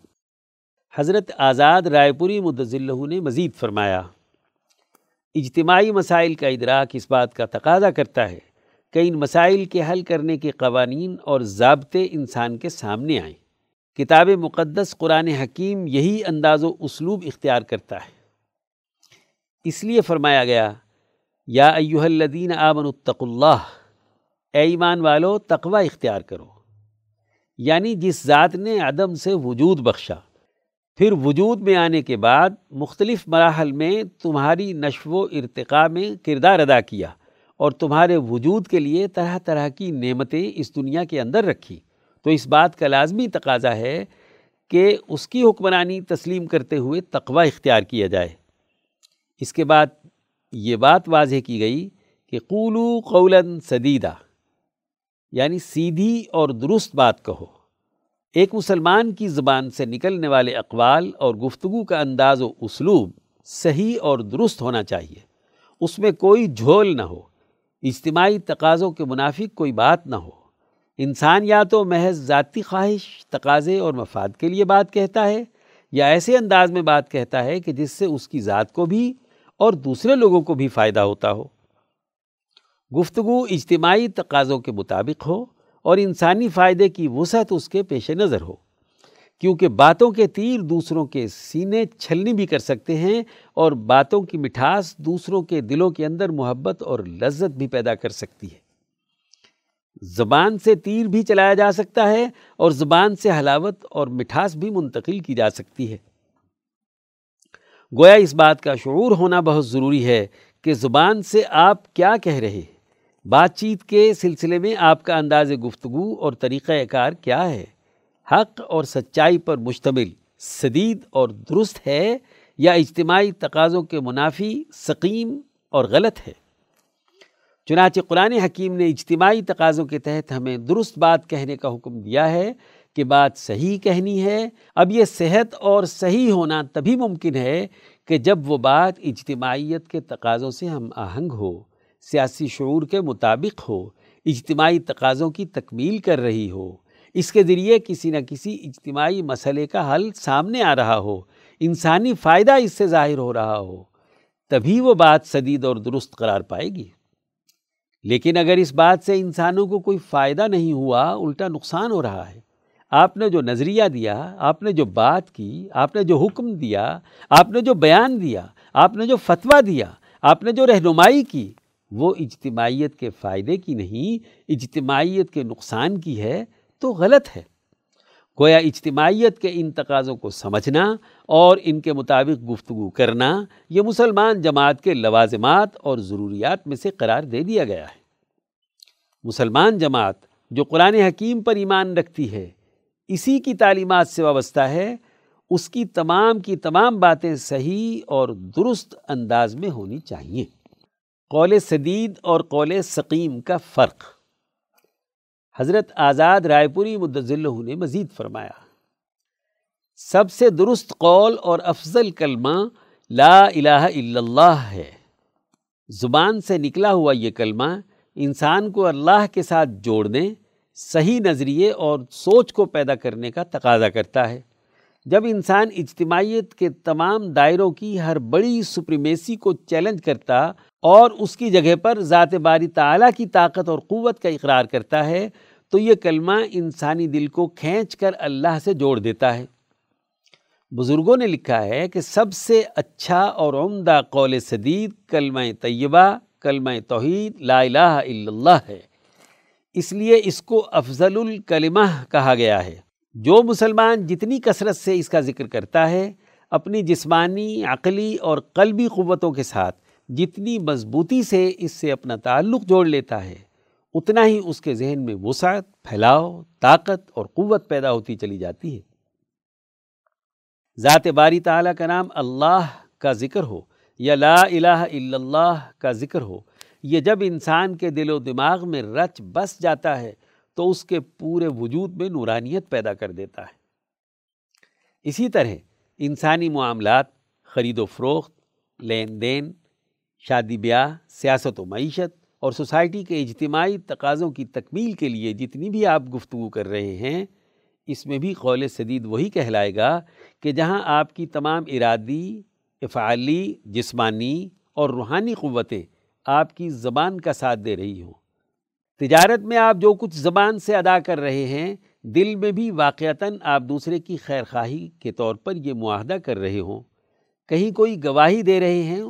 حضرت آزاد رائے پوری مدضلہ نے مزید فرمایا، اجتماعی مسائل کا ادراک اس بات کا تقاضا کرتا ہے کہ ان مسائل کے حل کرنے کے قوانین اور ضابطے انسان کے سامنے آئیں۔ کتاب مقدس قرآن حکیم یہی انداز و اسلوب اختیار کرتا ہے۔ اس لیے فرمایا گیا، یا ایوہ الذین آمن اتق اللہ، اے ایمان والو، تقوی اختیار کرو۔ یعنی جس ذات نے عدم سے وجود بخشا، پھر وجود میں آنے کے بعد مختلف مراحل میں تمہاری نشو و ارتقاء میں کردار ادا کیا۔ اور تمہارے وجود کے لیے طرح طرح کی نعمتیں اس دنیا کے اندر رکھی۔ تو اس بات کا لازمی تقاضا ہے کہ اس کی حکمرانی تسلیم کرتے ہوئے تقوی اختیار کیا جائے۔ اس کے بعد یہ بات واضح کی گئی کہ قولو قولا سدیدہ یعنی سیدھی اور درست بات کہو۔ ایک مسلمان کی زبان سے نکلنے والے اقوال اور گفتگو کا انداز و اسلوب صحیح اور درست ہونا چاہیے۔ اس میں کوئی جھول نہ ہو۔ اجتماعی تقاضوں کے منافق کوئی بات نہ ہو۔ انسان یا تو محض ذاتی خواہش، تقاضے اور مفاد کے لیے بات کہتا ہے، یا ایسے انداز میں بات کہتا ہے کہ جس سے اس کی ذات کو بھی اور دوسرے لوگوں کو بھی فائدہ ہوتا ہو۔ گفتگو اجتماعی تقاضوں کے مطابق ہو اور انسانی فائدے کی وسعت اس کے پیش نظر ہو۔ کیونکہ باتوں کے تیر دوسروں کے سینے چھلنی بھی کر سکتے ہیں اور باتوں کی مٹھاس دوسروں کے دلوں کے اندر محبت اور لذت بھی پیدا کر سکتی ہے۔ زبان سے تیر بھی چلایا جا سکتا ہے اور زبان سے حلاوت اور مٹھاس بھی منتقل کی جا سکتی ہے۔ گویا اس بات کا شعور ہونا بہت ضروری ہے کہ زبان سے آپ کیا کہہ رہے ہیں۔ بات چیت کے سلسلے میں آپ کا انداز گفتگو اور طریقہ کار کیا ہے؟ حق اور سچائی پر مشتمل، سدید اور درست ہے یا اجتماعی تقاضوں کے منافی، سقیم اور غلط ہے۔ چنانچہ قرآن حکیم نے اجتماعی تقاضوں کے تحت ہمیں درست بات کہنے کا حکم دیا ہے کہ بات صحیح کہنی ہے۔ اب یہ صحت اور صحیح ہونا تبھی ممکن ہے کہ جب وہ بات اجتماعیت کے تقاضوں سے ہم آہنگ ہو، سیاسی شعور کے مطابق ہو، اجتماعی تقاضوں کی تکمیل کر رہی ہو۔ اس کے ذریعے کسی نہ کسی اجتماعی مسئلے کا حل سامنے آ رہا ہو، انسانی فائدہ اس سے ظاہر ہو رہا ہو، تبھی وہ بات سدید اور درست قرار پائے گی۔ لیکن اگر اس بات سے انسانوں کو کوئی فائدہ نہیں ہوا، الٹا نقصان ہو رہا ہے۔ آپ نے جو نظریہ دیا، آپ نے جو بات کی، آپ نے جو حکم دیا، آپ نے جو بیان دیا، آپ نے جو فتویٰ دیا، آپ نے جو رہنمائی کی، وہ اجتماعیت کے فائدے کی نہیں، اجتماعیت کے نقصان کی ہے۔ تو غلط ہے۔ گویا اجتماعیت کے ان تقاضوں کو سمجھنا اور ان کے مطابق گفتگو کرنا یہ مسلمان جماعت کے لوازمات اور ضروریات میں سے قرار دے دیا گیا ہے۔ مسلمان جماعت جو قرآن حکیم پر ایمان رکھتی ہے، اسی کی تعلیمات سے وابستہ ہے، اس کی تمام کی تمام باتیں صحیح اور درست انداز میں ہونی چاہیے۔ قول سدید اور قول سقیم کا فرق۔ حضرت آزاد رائے پوری مدذلہ نے مزید فرمایا، سب سے درست قول اور افضل کلمہ لا الہ الا اللہ ہے۔ زبان سے نکلا ہوا یہ کلمہ انسان کو اللہ کے ساتھ جوڑنے، صحیح نظریے اور سوچ کو پیدا کرنے کا تقاضا کرتا ہے۔ جب انسان اجتماعیت کے تمام دائروں کی ہر بڑی سپریمیسی کو چیلنج کرتا اور اس کی جگہ پر ذات باری تعالیٰ کی طاقت اور قوت کا اقرار کرتا ہے، تو یہ کلمہ انسانی دل کو کھینچ کر اللہ سے جوڑ دیتا ہے۔ بزرگوں نے لکھا ہے کہ سب سے اچھا اور عمدہ قول صدید کلمہ طیبہ، کلمہ توحید لا الہ الا اللہ ہے۔ اس لیے اس کو افضل الکلمہ کہا گیا ہے۔ جو مسلمان جتنی کثرت سے اس کا ذکر کرتا ہے، اپنی جسمانی، عقلی اور قلبی قوتوں کے ساتھ جتنی مضبوطی سے اس سے اپنا تعلق جوڑ لیتا ہے، اتنا ہی اس کے ذہن میں وسعت، پھیلاؤ، طاقت اور قوت پیدا ہوتی چلی جاتی ہے۔ ذات باری تعالیٰ کا نام اللہ کا ذکر ہو یا لا الہ الا اللہ کا ذکر ہو، یہ جب انسان کے دل و دماغ میں رچ بس جاتا ہے تو اس کے پورے وجود میں نورانیت پیدا کر دیتا ہے۔ اسی طرح انسانی معاملات، خرید و فروخت، لین دین، شادی بیاہ، سیاست و معیشت اور سوسائٹی کے اجتماعی تقاضوں کی تکمیل کے لیے جتنی بھی آپ گفتگو کر رہے ہیں، اس میں بھی قول صدید وہی کہلائے گا کہ جہاں آپ کی تمام ارادی، افعالی، جسمانی اور روحانی قوتیں آپ کی زبان کا ساتھ دے رہی ہوں۔ تجارت میں آپ جو کچھ زبان سے ادا کر رہے ہیں، دل میں بھی واقعتاً آپ دوسرے کی خیر خواہی کے طور پر یہ معاہدہ کر رہے ہوں۔ کہیں کوئی گواہی دے رہے ہیں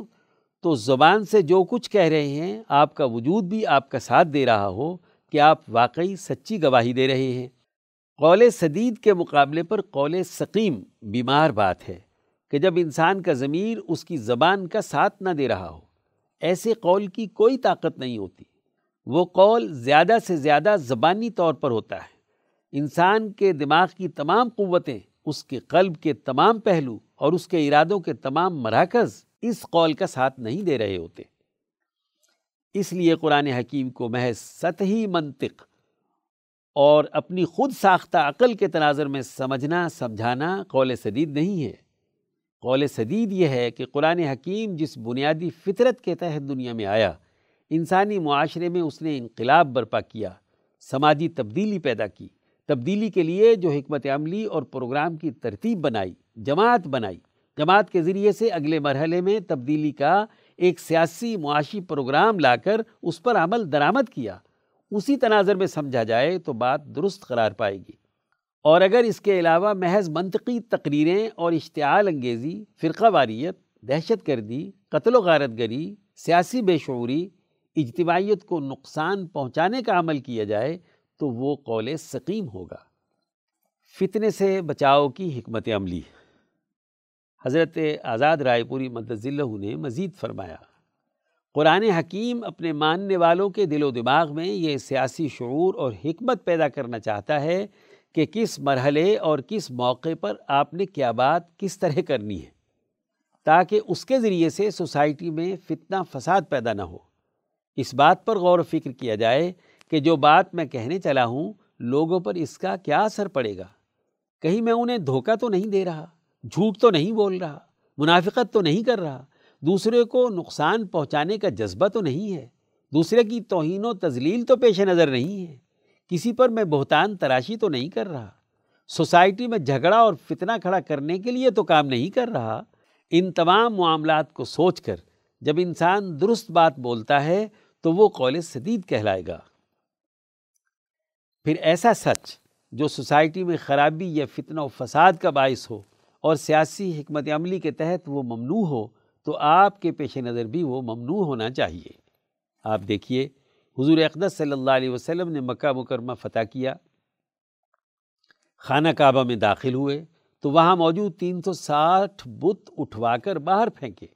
تو زبان سے جو کچھ کہہ رہے ہیں، آپ کا وجود بھی آپ کا ساتھ دے رہا ہو کہ آپ واقعی سچی گواہی دے رہے ہیں۔ قول صدید کے مقابلے پر قول سقیم بیمار بات ہے کہ جب انسان کا ضمیر اس کی زبان کا ساتھ نہ دے رہا ہو۔ ایسے قول کی کوئی طاقت نہیں ہوتی۔ وہ قول زیادہ سے زیادہ زبانی طور پر ہوتا ہے۔ انسان کے دماغ کی تمام قوتیں، اس کے قلب کے تمام پہلو اور اس کے ارادوں کے تمام مراکز اس قول کا ساتھ نہیں دے رہے ہوتے۔ اس لیے قرآن حکیم کو محض سطحی منطق اور اپنی خود ساختہ عقل کے تناظر میں سمجھنا، سمجھانا قول صدید نہیں ہے۔ قول صدید یہ ہے کہ قرآن حکیم جس بنیادی فطرت کے تحت دنیا میں آیا انسانی معاشرے میں اس نے انقلاب برپا کیا، سماجی تبدیلی پیدا کی۔ تبدیلی کے لیے جو حکمت عملی اور پروگرام کی ترتیب بنائی، جماعت بنائی۔ جماعت کے ذریعے سے اگلے مرحلے میں تبدیلی کا ایک سیاسی معاشی پروگرام لا کر اس پر عمل درآمد کیا۔ اسی تناظر میں سمجھا جائے تو بات درست قرار پائے گی۔ اور اگر اس کے علاوہ محض منطقی تقریریں اور اشتعال انگیزی، فرقہ واریت، دہشت گردی، قتل و غارت گری سیاسی بے شعوری اجتماعیت کو نقصان پہنچانے کا عمل کیا جائے تو وہ قول سقیم ہوگا۔ فتنے سے بچاؤ کی حکمت عملی۔ حضرت آزاد رائے پوری اللہ نے مزید فرمایا، قرآن حکیم اپنے ماننے والوں کے دل و دماغ میں یہ سیاسی شعور اور حکمت پیدا کرنا چاہتا ہے کہ کس مرحلے اور کس موقع پر آپ نے کیا بات کس طرح کرنی ہے، تاکہ اس کے ذریعے سے سوسائٹی میں فتنہ فساد پیدا نہ ہو۔ اس بات پر غور و فکر کیا جائے کہ جو بات میں کہنے چلا ہوں، لوگوں پر اس کا کیا اثر پڑے گا؟ کہیں میں انہیں دھوکہ تو نہیں دے رہا، جھوٹ تو نہیں بول رہا، منافقت تو نہیں کر رہا، دوسرے کو نقصان پہنچانے کا جذبہ تو نہیں ہے، دوسرے کی توہین و تزلیل تو پیش نظر نہیں ہے، کسی پر میں بہتان تراشی تو نہیں کر رہا، سوسائٹی میں جھگڑا اور فتنہ کھڑا کرنے کے لیے تو کام نہیں کر رہا۔ ان تمام معاملات کو سوچ کر جب انسان درست بات بولتا ہے تو وہ قول صدید کہلائے گا۔ پھر ایسا سچ جو سوسائٹی میں خرابی یا فتنہ و فساد کا باعث ہو اور سیاسی حکمت عملی کے تحت وہ ممنوع ہو، تو آپ کے پیش نظر بھی وہ ممنوع ہونا چاہیے۔ آپ دیکھیے، حضور اقدس صلی اللہ علیہ وسلم نے مکہ مکرمہ فتح کیا۔ خانہ کعبہ میں داخل ہوئے، تو وہاں موجود تین سو ساٹھ بت اٹھوا کر باہر پھینکے۔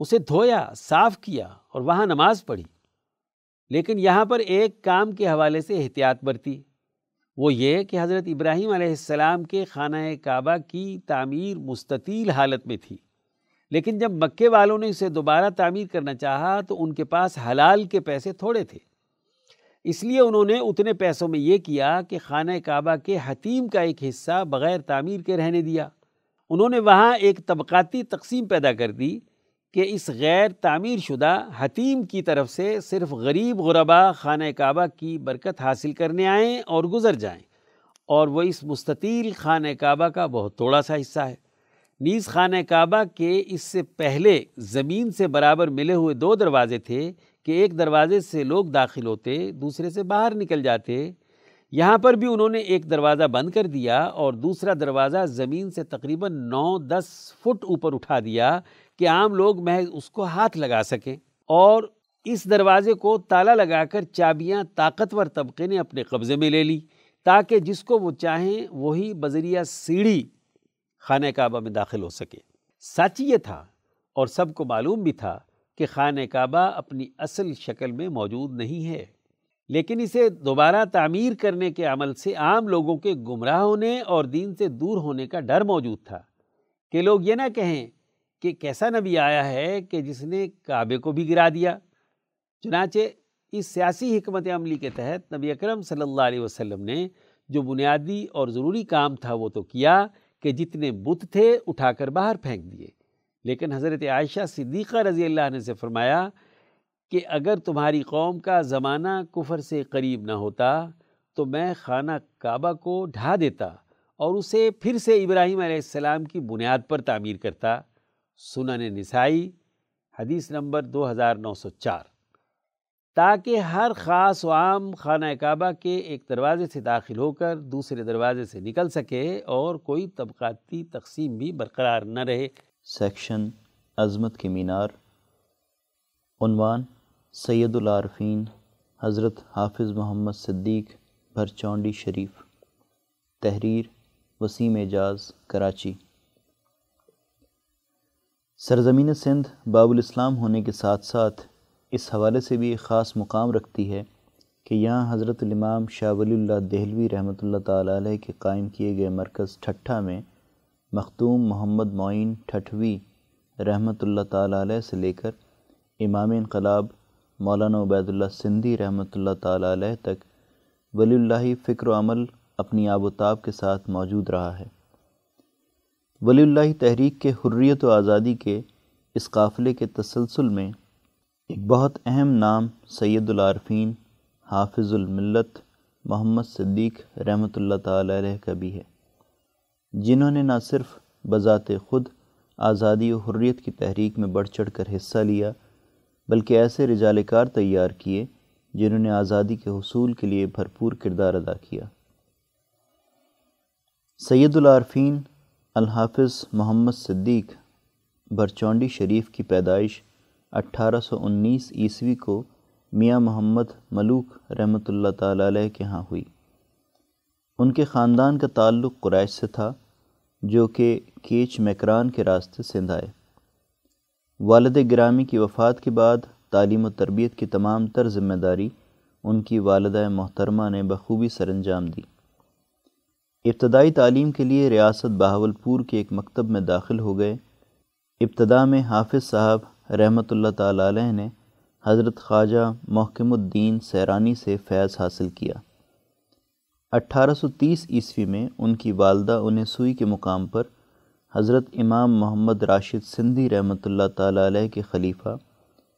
اسے دھویا، صاف کیا اور وہاں نماز پڑھی۔ لیکن یہاں پر ایک کام کے حوالے سے احتیاط برتی۔ وہ یہ کہ حضرت ابراہیم علیہ السلام کے خانہ کعبہ کی تعمیر مستطیل حالت میں تھی۔ لیکن جب مکے والوں نے اسے دوبارہ تعمیر کرنا چاہا تو ان کے پاس حلال کے پیسے تھوڑے تھے۔ اس لیے انہوں نے اتنے پیسوں میں یہ کیا کہ خانہ کعبہ کے حتیم کا ایک حصہ بغیر تعمیر کے رہنے دیا۔ انہوں نے وہاں ایک طبقاتی تقسیم پیدا کر دی کہ اس غیر تعمیر شدہ حتیم کی طرف سے صرف غریب غربا خانہ کعبہ کی برکت حاصل کرنے آئیں اور گزر جائیں۔ اور وہ اس مستطیل خانہ کعبہ کا بہت تھوڑا سا حصہ ہے۔ نیز خانہ کعبہ کے اس سے پہلے زمین سے برابر ملے ہوئے دو دروازے تھے کہ ایک دروازے سے لوگ داخل ہوتے، دوسرے سے باہر نکل جاتے۔ یہاں پر بھی انہوں نے ایک دروازہ بند کر دیا اور دوسرا دروازہ زمین سے تقریباً نو دس فٹ اوپر اٹھا دیا کہ عام لوگ محض اس کو ہاتھ لگا سکیں اور اس دروازے کو تالا لگا کر چابیاں طاقتور طبقے نے اپنے قبضے میں لے لی تاکہ جس کو وہ چاہیں وہی بذریعہ سیڑھی خانہ کعبہ میں داخل ہو سکے۔ سچ یہ تھا اور سب کو معلوم بھی تھا کہ خانہ کعبہ اپنی اصل شکل میں موجود نہیں ہے، لیکن اسے دوبارہ تعمیر کرنے کے عمل سے عام لوگوں کے گمراہ ہونے اور دین سے دور ہونے کا ڈر موجود تھا۔ کہ لوگ یہ نہ کہیں کہ کیسا نبی آیا ہے کہ جس نے کعبے کو بھی گرا دیا؟ چنانچہ اس سیاسی حکمت عملی کے تحت نبی اکرم صلی اللہ علیہ وسلم نے جو بنیادی اور ضروری کام تھا وہ تو کیا کہ جتنے بت تھے اٹھا کر باہر پھینک دیے۔ لیکن حضرت عائشہ صدیقہ رضی اللہ عنہ سے فرمایا کہ اگر تمہاری قوم کا زمانہ کفر سے قریب نہ ہوتا تو میں خانہ کعبہ کو ڈھا دیتا اور اسے پھر سے ابراہیم علیہ السلام کی بنیاد پر تعمیر کرتا۔ سنن نسائی، حدیث نمبر دو ہزار نو سو چار۔ تاکہ ہر خاص و عام خانہ کعبہ کے ایک دروازے سے داخل ہو کر دوسرے دروازے سے نکل سکے اور کوئی طبقاتی تقسیم بھی برقرار نہ رہے۔ سیکشن عظمت کے مینار۔ عنوان، سید العارفین، حضرت حافظ محمد صدیق، بھرچونڈی شریف۔ تحریر، وسیم اعجاز، کراچی۔ سرزمین سندھ باب الاسلام ہونے کے ساتھ ساتھ اس حوالے سے بھی ایک خاص مقام رکھتی ہے کہ یہاں حضرت الامام شاہ ولی اللہ دہلوی رحمۃ اللہ تعالیٰ علیہ کے قائم کیے گئے مرکز ٹھٹھا میں مختوم محمد معین ٹھٹھوی رحمۃ اللہ تعالیٰ علیہ سے لے کر امام انقلاب، مولانا عبید اللہ سندھی رحمۃ اللہ تعالیٰ علیہ تک ولی اللہ فکر و عمل اپنی آب و تاب کے ساتھ موجود رہا ہے۔ ولی اللہ تحریک کے حریت و آزادی کے اس قافلے کے تسلسل میں ایک بہت اہم نام سید العارفین حافظ الملت محمد صدیق رحمۃ اللہ تعالی علیہ کا بھی ہے، جنہوں نے نہ صرف بذات خود آزادی و حریت کی تحریک میں بڑھ چڑھ کر حصہ لیا، بلکہ ایسے رجال کار تیار کیے جنہوں نے آزادی کے حصول کے لیے بھرپور کردار ادا کیا۔ سید العارفین الحافظ محمد صدیق برچونڈی شریف کی پیدائش اٹھارہ سو انیس عیسوی کو میاں محمد ملوک رحمۃ اللہ تعالی علیہ کے ہاں ہوئی۔ ان کے خاندان کا تعلق قریش سے تھا، جو کہ کیچ میکران کے راستے سندھ آئے والد گرامی کی وفات کے بعد تعلیم و تربیت کی تمام تر ذمہ داری ان کی والدہ محترمہ نے بخوبی سر انجام دی۔ ابتدائی تعلیم کے لیے ریاست بہاولپور کے ایک مکتب میں داخل ہو گئے۔ ابتدا میں حافظ صاحب رحمۃ اللہ تعالیٰ علیہ نے حضرت خواجہ محکم الدین سیرانی سے فیض حاصل کیا۔ اٹھارہ سو تیس عیسوی میں ان کی والدہ انہیں سوئی کے مقام پر حضرت امام محمد راشد سندھی رحمۃ اللہ تعالیٰ علیہ کے خلیفہ،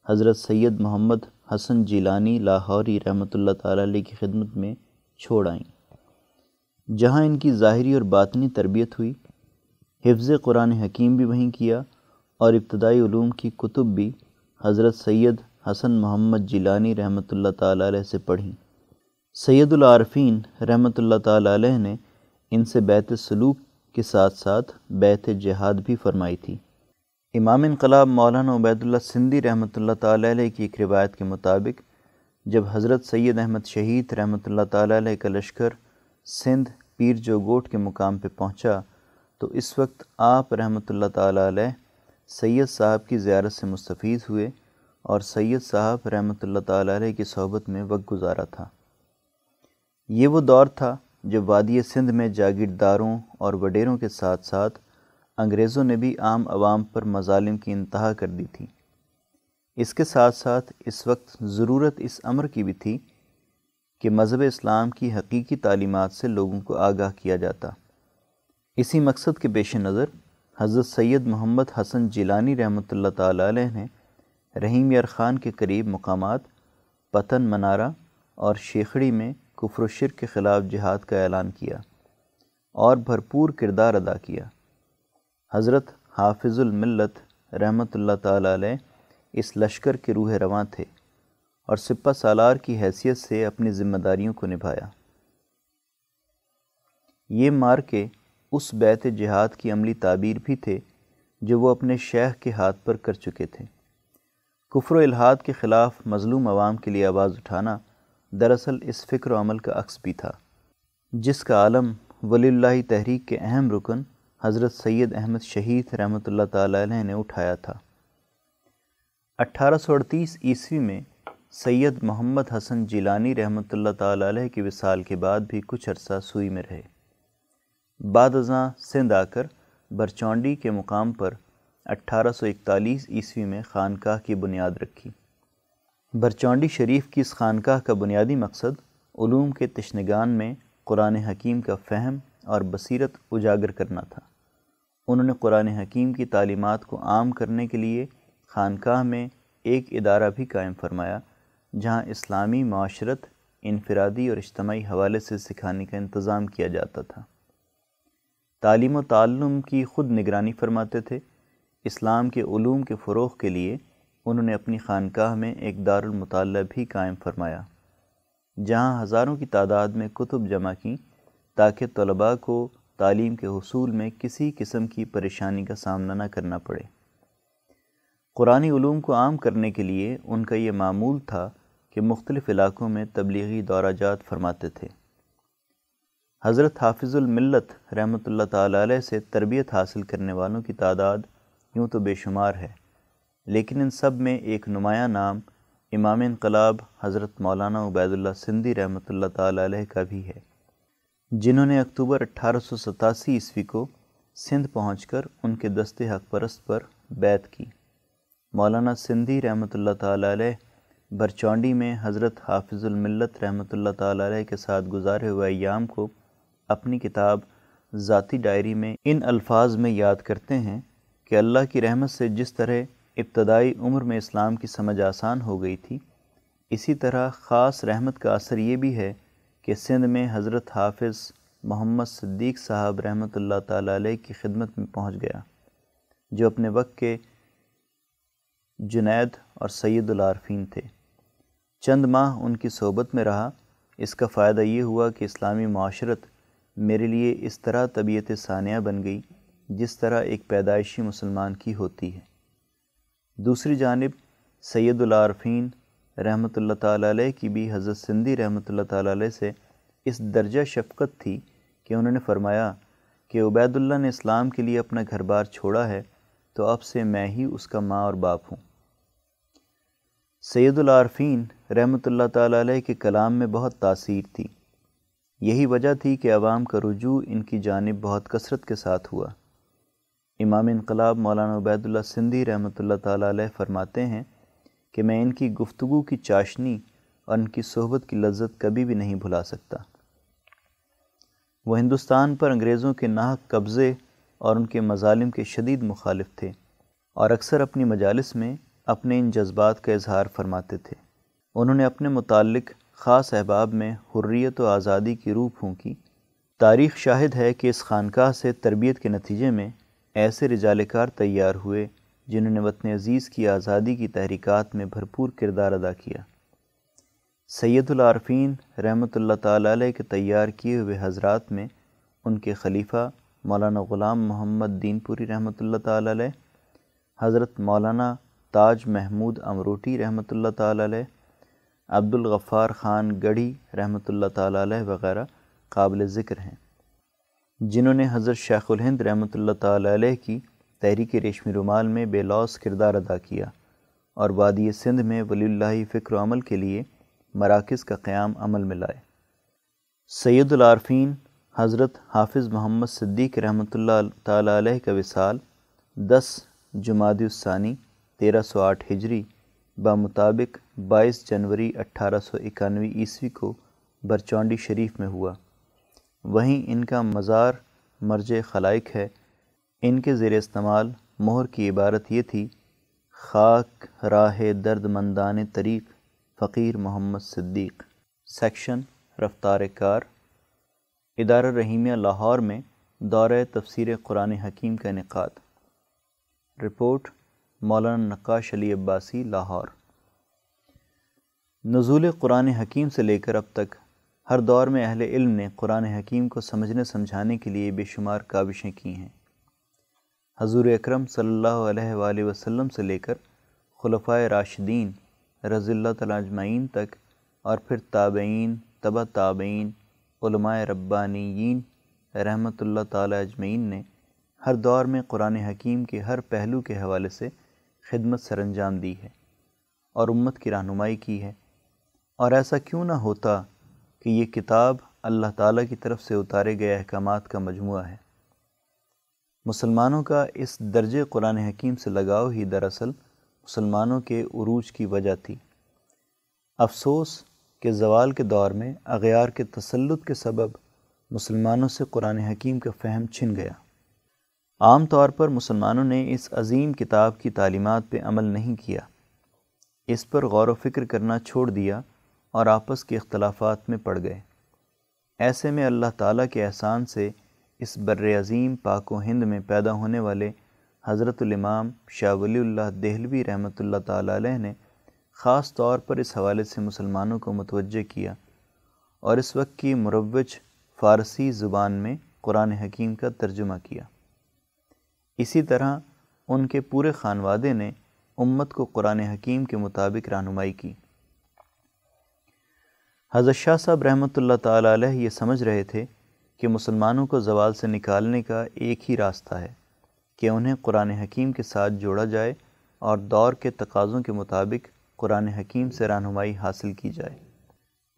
حضرت سید محمد حسن جیلانی لاہوری رحمۃ اللہ تعالیٰ علیہ کی خدمت میں چھوڑ آئیں۔ جہاں ان کی ظاہری اور باطنی تربیت ہوئی، حفظ قرآن حکیم بھی وہیں کیا اور ابتدائی علوم کی کتب بھی حضرت سید حسن محمد جیلانی رحمۃ اللہ تعالیٰ علیہ سے پڑھیں۔ سید العارفین رحمۃ اللہ تعالیٰ علیہ نے ان سے بیت سلوک کے ساتھ ساتھ بیت جہاد بھی فرمائی تھی۔ امام انقلاب مولانا عبید اللہ سندھی رحمۃ اللہ تعالیٰ علیہ کی ایک روایت کے مطابق، جب حضرت سید احمد شہید رحمۃ اللہ تعالیٰ علیہ کا لشکر سندھ پیر جو گوٹ کے مقام پہ پہنچا، تو اس وقت آپ رحمۃ اللہ تعالیٰ علیہ سید صاحب کی زیارت سے مستفید ہوئے اور سید صاحب رحمۃ اللہ تعالیٰ علیہ کی صحبت میں وقت گزارا تھا۔ یہ وہ دور تھا جب وادی سندھ میں جاگیرداروں اور وڈیروں کے ساتھ ساتھ انگریزوں نے بھی عام عوام پر مظالم کی انتہا کر دی تھی۔ اس کے ساتھ ساتھ اس وقت ضرورت اس امر کی بھی تھی کہ مذہب اسلام کی حقیقی تعلیمات سے لوگوں کو آگاہ کیا جاتا۔ اسی مقصد کے پیش نظر حضرت سید محمد حسن جیلانی رحمۃ اللہ تعالیٰ علیہ نے رحیم یار خان کے قریب مقامات پتن منارہ اور شیخڑی میں کفر و شرک کے خلاف جہاد کا اعلان کیا اور بھرپور کردار ادا کیا۔ حضرت حافظ الملت رحمۃ اللہ تعالیٰ علیہ اس لشکر کے روح رواں تھے۔ اور سپہ سالار کی حیثیت سے اپنی ذمہ داریوں کو نبھایا۔ یہ مار کے اس بیت جہاد کی عملی تعبیر بھی تھے جو وہ اپنے شیخ کے ہاتھ پر کر چکے تھے۔ کفر و الہاد کے خلاف مظلوم عوام کے لیے آواز اٹھانا دراصل اس فکر و عمل کا عکس بھی تھا، جس کا عالم ولی اللہ تحریک کے اہم رکن حضرت سید احمد شہید رحمۃ اللہ تعالیٰ علیہ نے اٹھایا تھا۔ اٹھارہ سو اڑتیس عیسوی میں سید محمد حسن جیلانی رحمۃ اللہ تعالیٰ علیہ کی وصال کے بعد بھی کچھ عرصہ سوئی میں رہے۔ بعد ازاں سندھ آ کر برچونڈی کے مقام پر اٹھارہ سو اکتالیس عیسوی میں خانقاہ کی بنیاد رکھی۔ برچونڈی شریف کی اس خانقاہ کا بنیادی مقصد علوم کے تشنگان میں قرآن حکیم کا فہم اور بصیرت اجاگر کرنا تھا۔ انہوں نے قرآن حکیم کی تعلیمات کو عام کرنے کے لیے خانقاہ میں ایک ادارہ بھی قائم فرمایا۔ جہاں اسلامی معاشرت انفرادی اور اجتماعی حوالے سے سکھانے کا انتظام کیا جاتا تھا۔ تعلیم و تعلم کی خود نگرانی فرماتے تھے۔ اسلام کے علوم کے فروغ کے لیے انہوں نے اپنی خانقاہ میں ایک دار المطالعہ بھی قائم فرمایا، جہاں ہزاروں کی تعداد میں کتب جمع کیں تاکہ طلباء کو تعلیم کے حصول میں کسی قسم کی پریشانی کا سامنا نہ کرنا پڑے۔ قرآن علوم کو عام کرنے کے لیے ان کا یہ معمول تھا کہ مختلف علاقوں میں تبلیغی دورہ جات فرماتے تھے۔ حضرت حافظ الملت رحمۃ اللہ تعالیٰ علیہ سے تربیت حاصل کرنے والوں کی تعداد یوں تو بے شمار ہے، لیکن ان سب میں ایک نمایاں نام امام انقلاب حضرت مولانا عبید اللہ سندھی رحمۃ اللہ تعالیٰ علیہ کا بھی ہے، جنہوں نے اکتوبر اٹھارہ سو ستاسی عیسوی کو سندھ پہنچ کر ان کے دست حق پرست پر بیت کی۔ مولانا سندھی رحمۃ اللہ تعالیٰ علیہ برچونڈی میں حضرت حافظ الملت رحمۃ اللہ تعالیٰ علیہ کے ساتھ گزارے ہوئے ایام کو اپنی کتاب ذاتی ڈائری میں ان الفاظ میں یاد کرتے ہیں کہ اللہ کی رحمت سے جس طرح ابتدائی عمر میں اسلام کی سمجھ آسان ہو گئی تھی، اسی طرح خاص رحمت کا اثر یہ بھی ہے کہ سندھ میں حضرت حافظ محمد صدیق صاحب رحمۃ اللہ تعالیٰ علیہ کی خدمت میں پہنچ گیا، جو اپنے وقت کے جنید اور سید العارفین تھے۔ چند ماہ ان کی صحبت میں رہا۔ اس کا فائدہ یہ ہوا کہ اسلامی معاشرت میرے لیے اس طرح طبیعت ثانیہ بن گئی جس طرح ایک پیدائشی مسلمان کی ہوتی ہے۔ دوسری جانب، سید العارفین رحمۃ اللہ تعالیٰ علیہ کی بھی حضرت سندھی رحمۃ اللہ تعالیٰ علیہ سے اس درجہ شفقت تھی کہ انہوں نے فرمایا کہ عبید اللہ نے اسلام کے لیے اپنا گھر بار چھوڑا ہے تو اب سے میں ہی اس کا ماں اور باپ ہوں۔ سید العارفین رحمۃ اللہ تعالیٰ علیہ کے کلام میں بہت تاثیر تھی۔ یہی وجہ تھی کہ عوام کا رجوع ان کی جانب بہت کثرت کے ساتھ ہوا۔ امام انقلاب مولانا عبید اللہ سندھی رحمۃ اللہ تعالیٰ علیہ فرماتے ہیں کہ میں ان کی گفتگو کی چاشنی اور ان کی صحبت کی لذت کبھی بھی نہیں بھلا سکتا۔ وہ ہندوستان پر انگریزوں کے ناحق قبضے اور ان کے مظالم کے شدید مخالف تھے اور اکثر اپنی مجالس میں اپنے ان جذبات کا اظہار فرماتے تھے۔ انہوں نے اپنے متعلق خاص احباب میں حریت و آزادی کی روح پھونکی۔ تاریخ شاہد ہے کہ اس خانقاہ سے تربیت کے نتیجے میں ایسے رجال کار تیار ہوئے جنہوں نے وطن عزیز کی آزادی کی تحریکات میں بھرپور کردار ادا کیا۔ سید العارفین رحمۃ اللہ تعالیٰ علیہ کے تیار کیے ہوئے حضرات میں ان کے خلیفہ مولانا غلام محمد دین پوری رحمۃ اللہ تعالیٰ علیہ، حضرت مولانا تاج محمود امروٹی رحمۃ اللہ تعالی علیہ عبد الغفار خان گڑھی رحمۃ اللہ تعالی علیہ وغیرہ قابل ذکر ہیں۔ جنہوں نے حضرت شیخ الہند رحمۃ اللہ تعالی علیہ کی تحریک ریشمی رومال میں بے لوس کردار ادا کیا اور وادی سندھ میں ولی اللہ فکر و عمل کے لیے مراکز کا قیام عمل میں لائے۔ سید العارفین حضرت حافظ محمد صدیق رحمۃ اللہ تعالی علیہ کا وصال دس جماعت الثانی تیرہ سو آٹھ ہجری بمطابق بائیس جنوری اٹھارہ سو اکانوے عیسوی کو برچونڈی شریف میں ہوا۔ وہیں ان کا مزار مرج خلائق ہے۔ ان کے زیر استعمال مہر کی عبارت یہ تھی، خاک راہ درد مندان طریق فقیر محمد صدیق۔ سیکشن، رفتار کار۔ ادارہ رحیمیہ لاہور میں دورہ تفسیر قرآن حکیم کا انعقاد۔ رپورٹ مولانا نقاش علی عباسی، لاہور۔ نزول قرآن حکیم سے لے کر اب تک ہر دور میں اہل علم نے قرآن حکیم کو سمجھنے سمجھانے کے لیے بے شمار کاوشیں کی ہیں۔ حضور اکرم صلی اللہ علیہ وآلہ وسلم سے لے کر خلفۂ راشدین رضی اللہ تعالیٰ اجمعین تک اور پھر تابعین تبا تابعین، علماء ربانیین رحمۃ اللہ تعالیٰ اجمعین نے ہر دور میں قرآن حکیم کے ہر پہلو کے حوالے سے خدمت سر انجام دی ہے اور امت کی رہنمائی کی ہے اور ایسا کیوں نہ ہوتا کہ یہ کتاب اللہ تعالیٰ کی طرف سے اتارے گئے احکامات کا مجموعہ ہے۔ مسلمانوں کا اس درجے قرآن حکیم سے لگاؤ ہی دراصل مسلمانوں کے عروج کی وجہ تھی۔ افسوس کہ زوال کے دور میں اغیار کے تسلط کے سبب مسلمانوں سے قرآن حکیم کا فہم چھن گیا۔ عام طور پر مسلمانوں نے اس عظیم کتاب کی تعلیمات پہ عمل نہیں کیا۔ اس پر غور و فکر کرنا چھوڑ دیا اور آپس کے اختلافات میں پڑ گئے۔ ایسے میں اللہ تعالیٰ کے احسان سے اس بر عظیم پاک و ہند میں پیدا ہونے والے حضرت الامام شاہ ولی اللہ دہلوی رحمۃ اللہ تعالیٰ علیہ نے خاص طور پر اس حوالے سے مسلمانوں کو متوجہ کیا اور اس وقت کی مروج فارسی زبان میں قرآن حکیم کا ترجمہ کیا۔ اسی طرح ان کے پورے خانوادے نے امت کو قرآن حکیم کے مطابق رہنمائی کی۔ حضرت شاہ صاحب رحمۃ اللہ تعالیٰ علیہ یہ سمجھ رہے تھے کہ مسلمانوں کو زوال سے نکالنے کا ایک ہی راستہ ہے کہ انہیں قرآن حکیم کے ساتھ جوڑا جائے اور دور کے تقاضوں کے مطابق قرآن حکیم سے رہنمائی حاصل کی جائے۔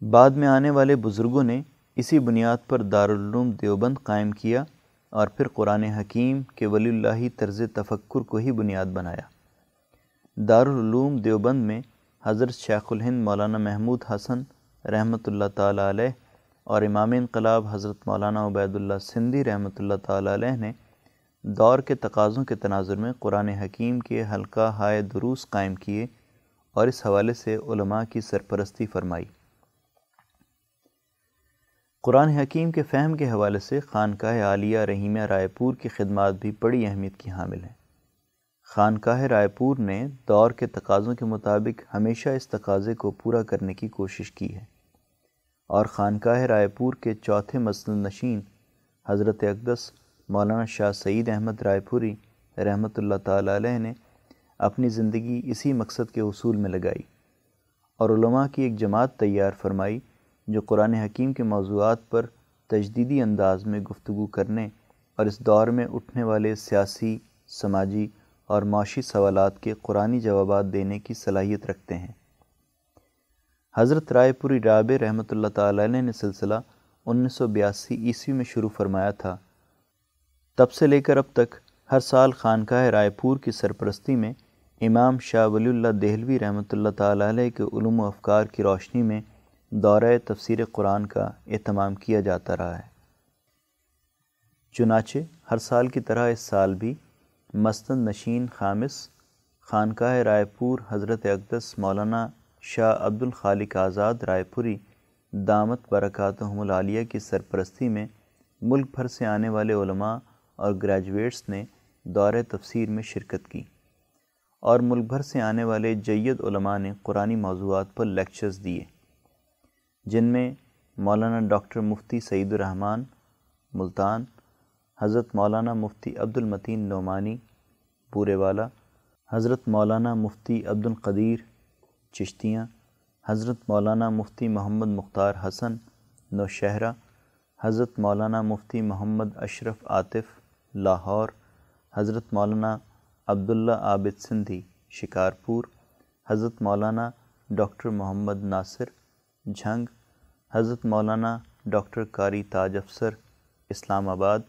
بعد میں آنے والے بزرگوں نے اسی بنیاد پر دارالعلوم دیوبند قائم کیا اور پھر قرآن حکیم کے ولی اللہ طرز تفکر کو ہی بنیاد بنایا۔ دارالعلوم دیوبند میں حضرت شیخ الہند مولانا محمود حسن رحمۃ اللہ تعالیٰ علیہ اور امام انقلاب حضرت مولانا عبید اللہ سندھی رحمۃ اللہ تعالیٰ علیہ نے دور کے تقاضوں کے تناظر میں قرآن حکیم کے حلقہ ہائے دروس قائم کیے اور اس حوالے سے علماء کی سرپرستی فرمائی۔ قرآن حکیم کے فہم کے حوالے سے خانقاہ عالیہ رحیمہ رائے پور کی خدمات بھی بڑی اہمیت کی حامل ہیں۔ خانقاہ رائے پور نے دور کے تقاضوں کے مطابق ہمیشہ اس تقاضے کو پورا کرنے کی کوشش کی ہے۔ اور خانقاہ رائے پور کے چوتھے مسند نشین حضرت اقدس مولانا شاہ سعید احمد رائے پوری رحمۃ اللہ تعالیٰ علیہ نے اپنی زندگی اسی مقصد کے حصول میں لگائی اور علماء کی ایک جماعت تیار فرمائی جو قرآن حکیم کے موضوعات پر تجدیدی انداز میں گفتگو کرنے اور اس دور میں اٹھنے والے سیاسی، سماجی اور معاشی سوالات کے قرآنی جوابات دینے کی صلاحیت رکھتے ہیں۔ حضرت رائے پوری رابع رحمۃ اللہ تعالی نے سلسلہ انیس سو بیاسی عیسوی میں شروع فرمایا تھا۔ تب سے لے کر اب تک ہر سال خانقاہ رائے پور کی سرپرستی میں امام شاہ ولی اللہ دہلوی رحمۃ اللہ تعالی علیہ کے علوم و افکار کی روشنی میں دورہ تفسیر قرآن کا اہتمام کیا جاتا رہا ہے۔ چنانچہ ہر سال کی طرح اس سال بھی مستند نشین خامس خانقاہ رائے پور حضرت اقدس مولانا شاہ عبد الخالق آزاد رائے پوری دامت برکاتہم العالیہ کی سرپرستی میں ملک بھر سے آنے والے علماء اور گریجویٹس نے دور تفسیر میں شرکت کی۔ اور ملک بھر سے آنے والے جید علماء نے قرآنی موضوعات پر لیکچرز دیے۔ جن میں مولانا ڈاکٹر مفتی سعید الرحمن ملتان، حضرت مولانا مفتی عبد المتین نعمانی پورے والا حضرت مولانا مفتی عبد القدیر چشتیاں، حضرت مولانا مفتی محمد مختار حسن نوشہرہ، حضرت مولانا مفتی محمد اشرف عاطف لاہور، حضرت مولانا عبداللہ عابد سندھی شکارپور، حضرت مولانا ڈاکٹر محمد ناصر جھنگ، حضرت مولانا ڈاکٹر قاری تاج افسر، اسلام آباد،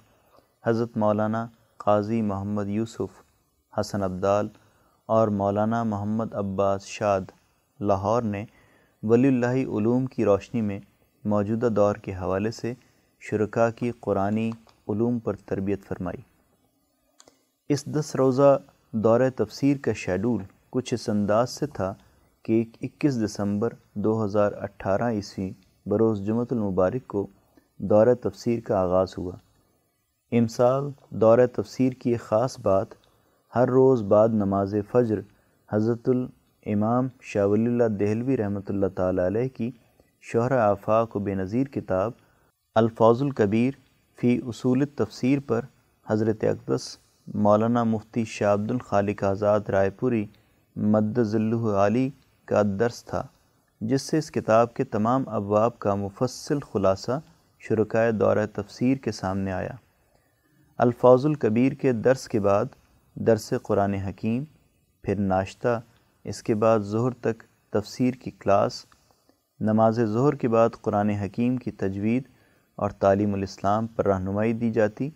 حضرت مولانا قاضی محمد یوسف حسن عبدال اور مولانا محمد عباس شاد لاہور نے ولی اللہ علوم کی روشنی میں موجودہ دور کے حوالے سے شرکاء کی قرآنی علوم پر تربیت فرمائی۔ اس دس روزہ دور تفسیر کا شیڈول کچھ اس انداز سے تھا کہ اکیس دسمبر دو ہزار اٹھارہ عیسوی بروز جمعۃ المبارک کو دور تفسیر کا آغاز ہوا۔ امسال دور تفسیر کی ایک خاص بات ہر روز بعد نماز فجر حضرت الامام شاہ ولی اللہ دہلوی رحمۃ اللہ تعالیٰ علیہ کی شہر آفاق و بے نظیر کتاب الفاظ الکبیر فی اصول تفسیر پر حضرت اقدس مولانا مفتی شاہ عبد الخالق آزاد رائے پوری مد ذلہ علی کا درس تھا، جس سے اس کتاب کے تمام ابواب کا مفصل خلاصہ شرکائے دورہ تفسیر کے سامنے آیا۔ الفاظ الکبیر کے درس کے بعد درس قرآن حکیم، پھر ناشتہ، اس کے بعد ظہر تک تفسیر کی کلاس، نماز ظہر کے بعد قرآن حکیم کی تجوید اور تعلیم الاسلام پر رہنمائی دی جاتی۔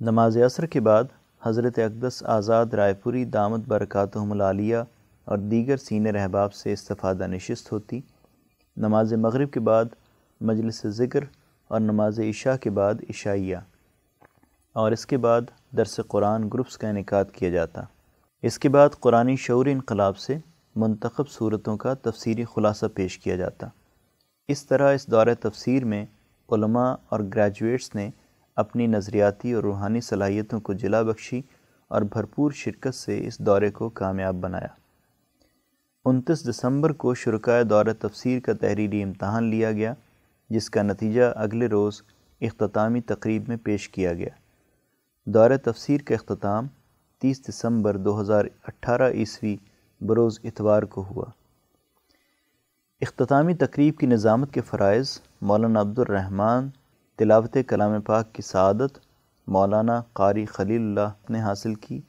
نماز عصر کے بعد حضرت اقدس آزاد رائے پوری دامت برکاتہم العالیہ اور دیگر سینئر احباب سے استفادہ نشست ہوتی۔ نماز مغرب کے بعد مجلس ذکر اور نماز عشاء کے بعد عشائیہ۔ اور اس کے بعد درس قرآن گروپس کا انعقاد کیا جاتا۔ اس کے بعد قرآن شعور انقلاب سے منتخب صورتوں کا تفسیری خلاصہ پیش کیا جاتا۔ اس طرح اس دور تفسیر میں علماء اور گریجویٹس نے اپنی نظریاتی اور روحانی صلاحیتوں کو جلا بخشی اور بھرپور شرکت سے اس دورے کو کامیاب بنایا۔ انتیس دسمبر کو شرکائے دور تفسیر کا تحریری امتحان لیا گیا، جس کا نتیجہ اگلے روز اختتامی تقریب میں پیش کیا گیا۔ دور تفسیر کا اختتام تیس دسمبر دو ہزار اٹھارہ عیسوی بروز اتوار کو ہوا۔ اختتامی تقریب کی نظامت کے فرائض مولانا عبد الرحمن تلاوت کلام پاک کی سعادت، مولانا قاری خلیل اللہ نے حاصل کی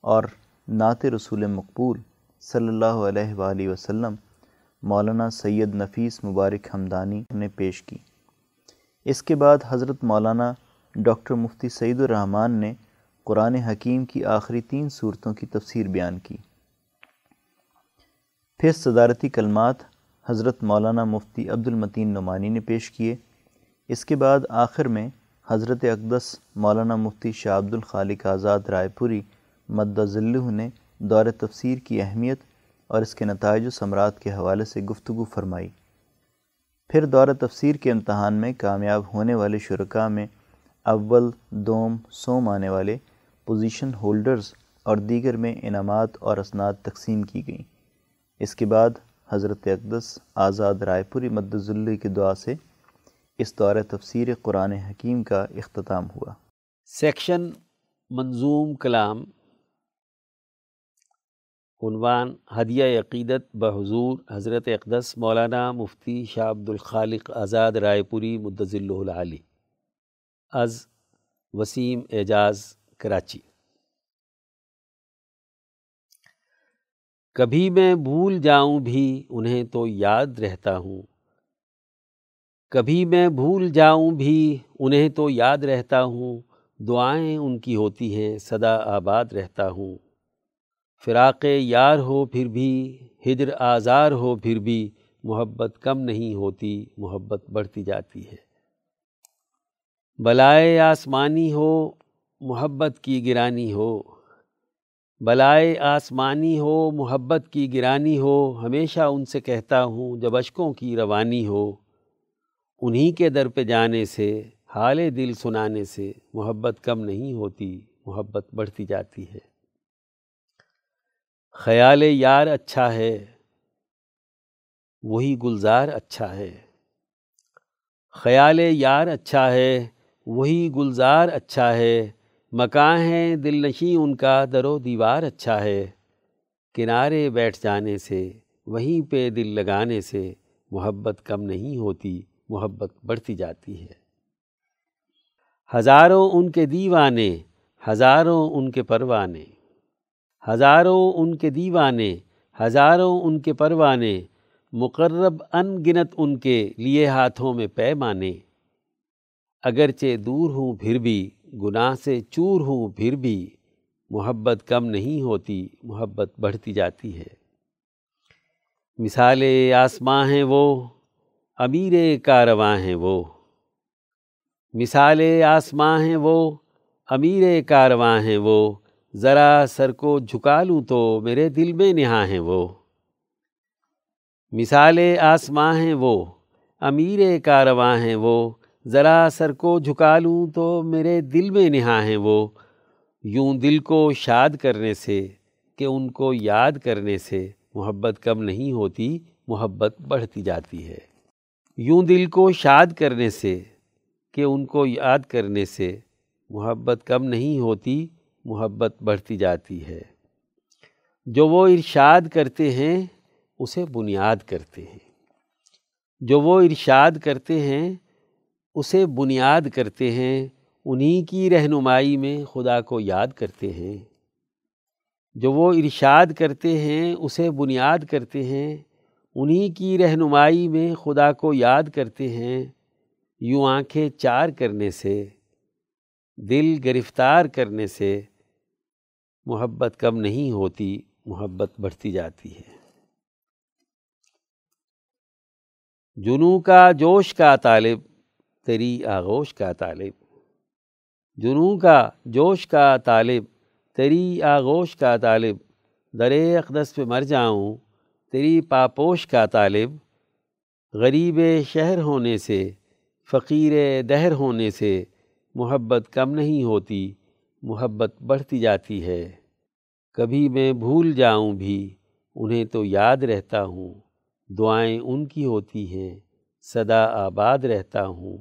اور نعت رسول مقبول صلی اللہ علیہ وآلہ وسلم، مولانا سید نفیس مبارک حمدانی نے پیش کی۔ اس کے بعد حضرت مولانا ڈاکٹر مفتی سعید الرحمن نے قرآن حکیم کی آخری تین صورتوں کی تفسیر بیان کی۔ پھر صدارتی کلمات حضرت مولانا مفتی عبد المتین نعمانی نے پیش کیے۔ اس کے بعد آخر میں حضرت اقدس مولانا مفتی شاہ عبد الخالق آزاد رائے پوری مدہ ذلہ نے دور تفسیر کی اہمیت اور اس کے نتائج و ثمرات کے حوالے سے گفتگو فرمائی۔ پھر دور تفسیر کے امتحان میں کامیاب ہونے والے شرکاء میں اول، دوم، سوم آنے والے پوزیشن ہولڈرز اور دیگر میں انعامات اور اسناد تقسیم کی گئیں۔ اس کے بعد حضرت اقدس آزاد رائے پوری مدذلی کی دعا سے اس دور تفسیر قرآن حکیم کا اختتام ہوا۔ سیکشن منظوم کلام عنوان ہدیہ عقیدت بحضور حضرت اقدس مولانا مفتی شاہ عبد الخالق آزاد رائے پوری مدضل العلی از وسیم اعجاز کراچی۔ کبھی میں بھول جاؤں بھی انہیں تو یاد رہتا ہوں۔ کبھی میں بھول جاؤں بھی انہیں تو یاد رہتا ہوں۔ دعائیں ان کی ہوتی ہیں، صدا آباد رہتا ہوں۔ فراق یار ہو پھر بھی، ہجر آزار ہو پھر بھی، محبت کم نہیں ہوتی، محبت بڑھتی جاتی ہے۔ بلائے آسمانی ہو، محبت کی گرانی ہو۔ بلائے آسمانی ہو، محبت کی گرانی ہو۔ ہمیشہ ان سے کہتا ہوں، جب اشکوں کی روانی ہو۔ انہی کے در پہ جانے سے، حال دل سنانے سے، محبت کم نہیں ہوتی، محبت بڑھتی جاتی ہے۔ خیال یار اچھا ہے، وہی گلزار اچھا ہے۔ خیال یار اچھا ہے، وہی گلزار اچھا ہے۔ مکان ہے دل نشیں ان کا، در و دیوار اچھا ہے۔ کنارے بیٹھ جانے سے، وہیں پہ دل لگانے سے، محبت کم نہیں ہوتی، محبت بڑھتی جاتی ہے۔ ہزاروں ان کے دیوانے، ہزاروں ان کے پروانے۔ ہزاروں ان کے دیوانے، ہزاروں ان کے پروانے، مقرب ان گنت ان کے لیے ہاتھوں میں پیمانے۔ اگرچہ دور ہوں پھر بھی، گناہ سے چور ہوں پھر بھی، محبت کم نہیں ہوتی، محبت بڑھتی جاتی ہے۔ مثال آسماں ہیں وہ، امیر کارواں ہیں وہ۔ مثال آسماں ہیں وہ، امیر کارواں ہیں وہ۔ ذرا سر کو جھکا لوں تو میرے دل میں نہا ہیں وہ۔ مثال آسماں ہیں وہ، امیر کارواں ہیں وہ۔ ذرا سر کو جھکا لوں تو میرے دل میں نہا ہیں وہ۔ یوں دل کو شاد کرنے سے کہ ان کو یاد کرنے سے محبت کم نہیں ہوتی، محبت بڑھتی جاتی ہے۔ یوں دل کو شاد کرنے سے کہ ان کو یاد کرنے سے محبت کم نہیں ہوتی محبت بڑھتی جاتی ہے۔ جو وہ ارشاد کرتے ہیں، اسے بنیاد کرتے ہیں۔ جو وہ ارشاد کرتے ہیں، اسے بنیاد کرتے ہیں۔ انہی کی رہنمائی میں خدا کو یاد کرتے ہیں۔ جو وہ ارشاد کرتے ہیں، اسے بنیاد کرتے ہیں۔ انہی کی رہنمائی میں خدا کو یاد کرتے ہیں۔ یوں آنکھیں چار کرنے سے، دل گرفتار کرنے سے محبت کم نہیں ہوتی، محبت بڑھتی جاتی ہے۔ جنو کا جوش کا طالب تیری آغوش کا طالب۔ جنو کا جوش کا طالب تیری آغوش کا طالب۔ در اقدس پہ مر جاؤں تیری پاپوش کا طالب۔ غریب شہر ہونے سے، فقیر دہر ہونے سے، محبت کم نہیں ہوتی، محبت بڑھتی جاتی ہے۔ کبھی میں بھول جاؤں بھی، انہیں تو یاد رہتا ہوں۔ دعائیں ان کی ہوتی ہیں، صدا آباد رہتا ہوں۔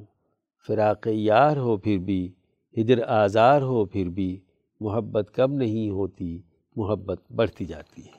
فراق یار ہو پھر بھی ہجر آزار ہو پھر بھی۔ محبت کم نہیں ہوتی، محبت بڑھتی جاتی ہے۔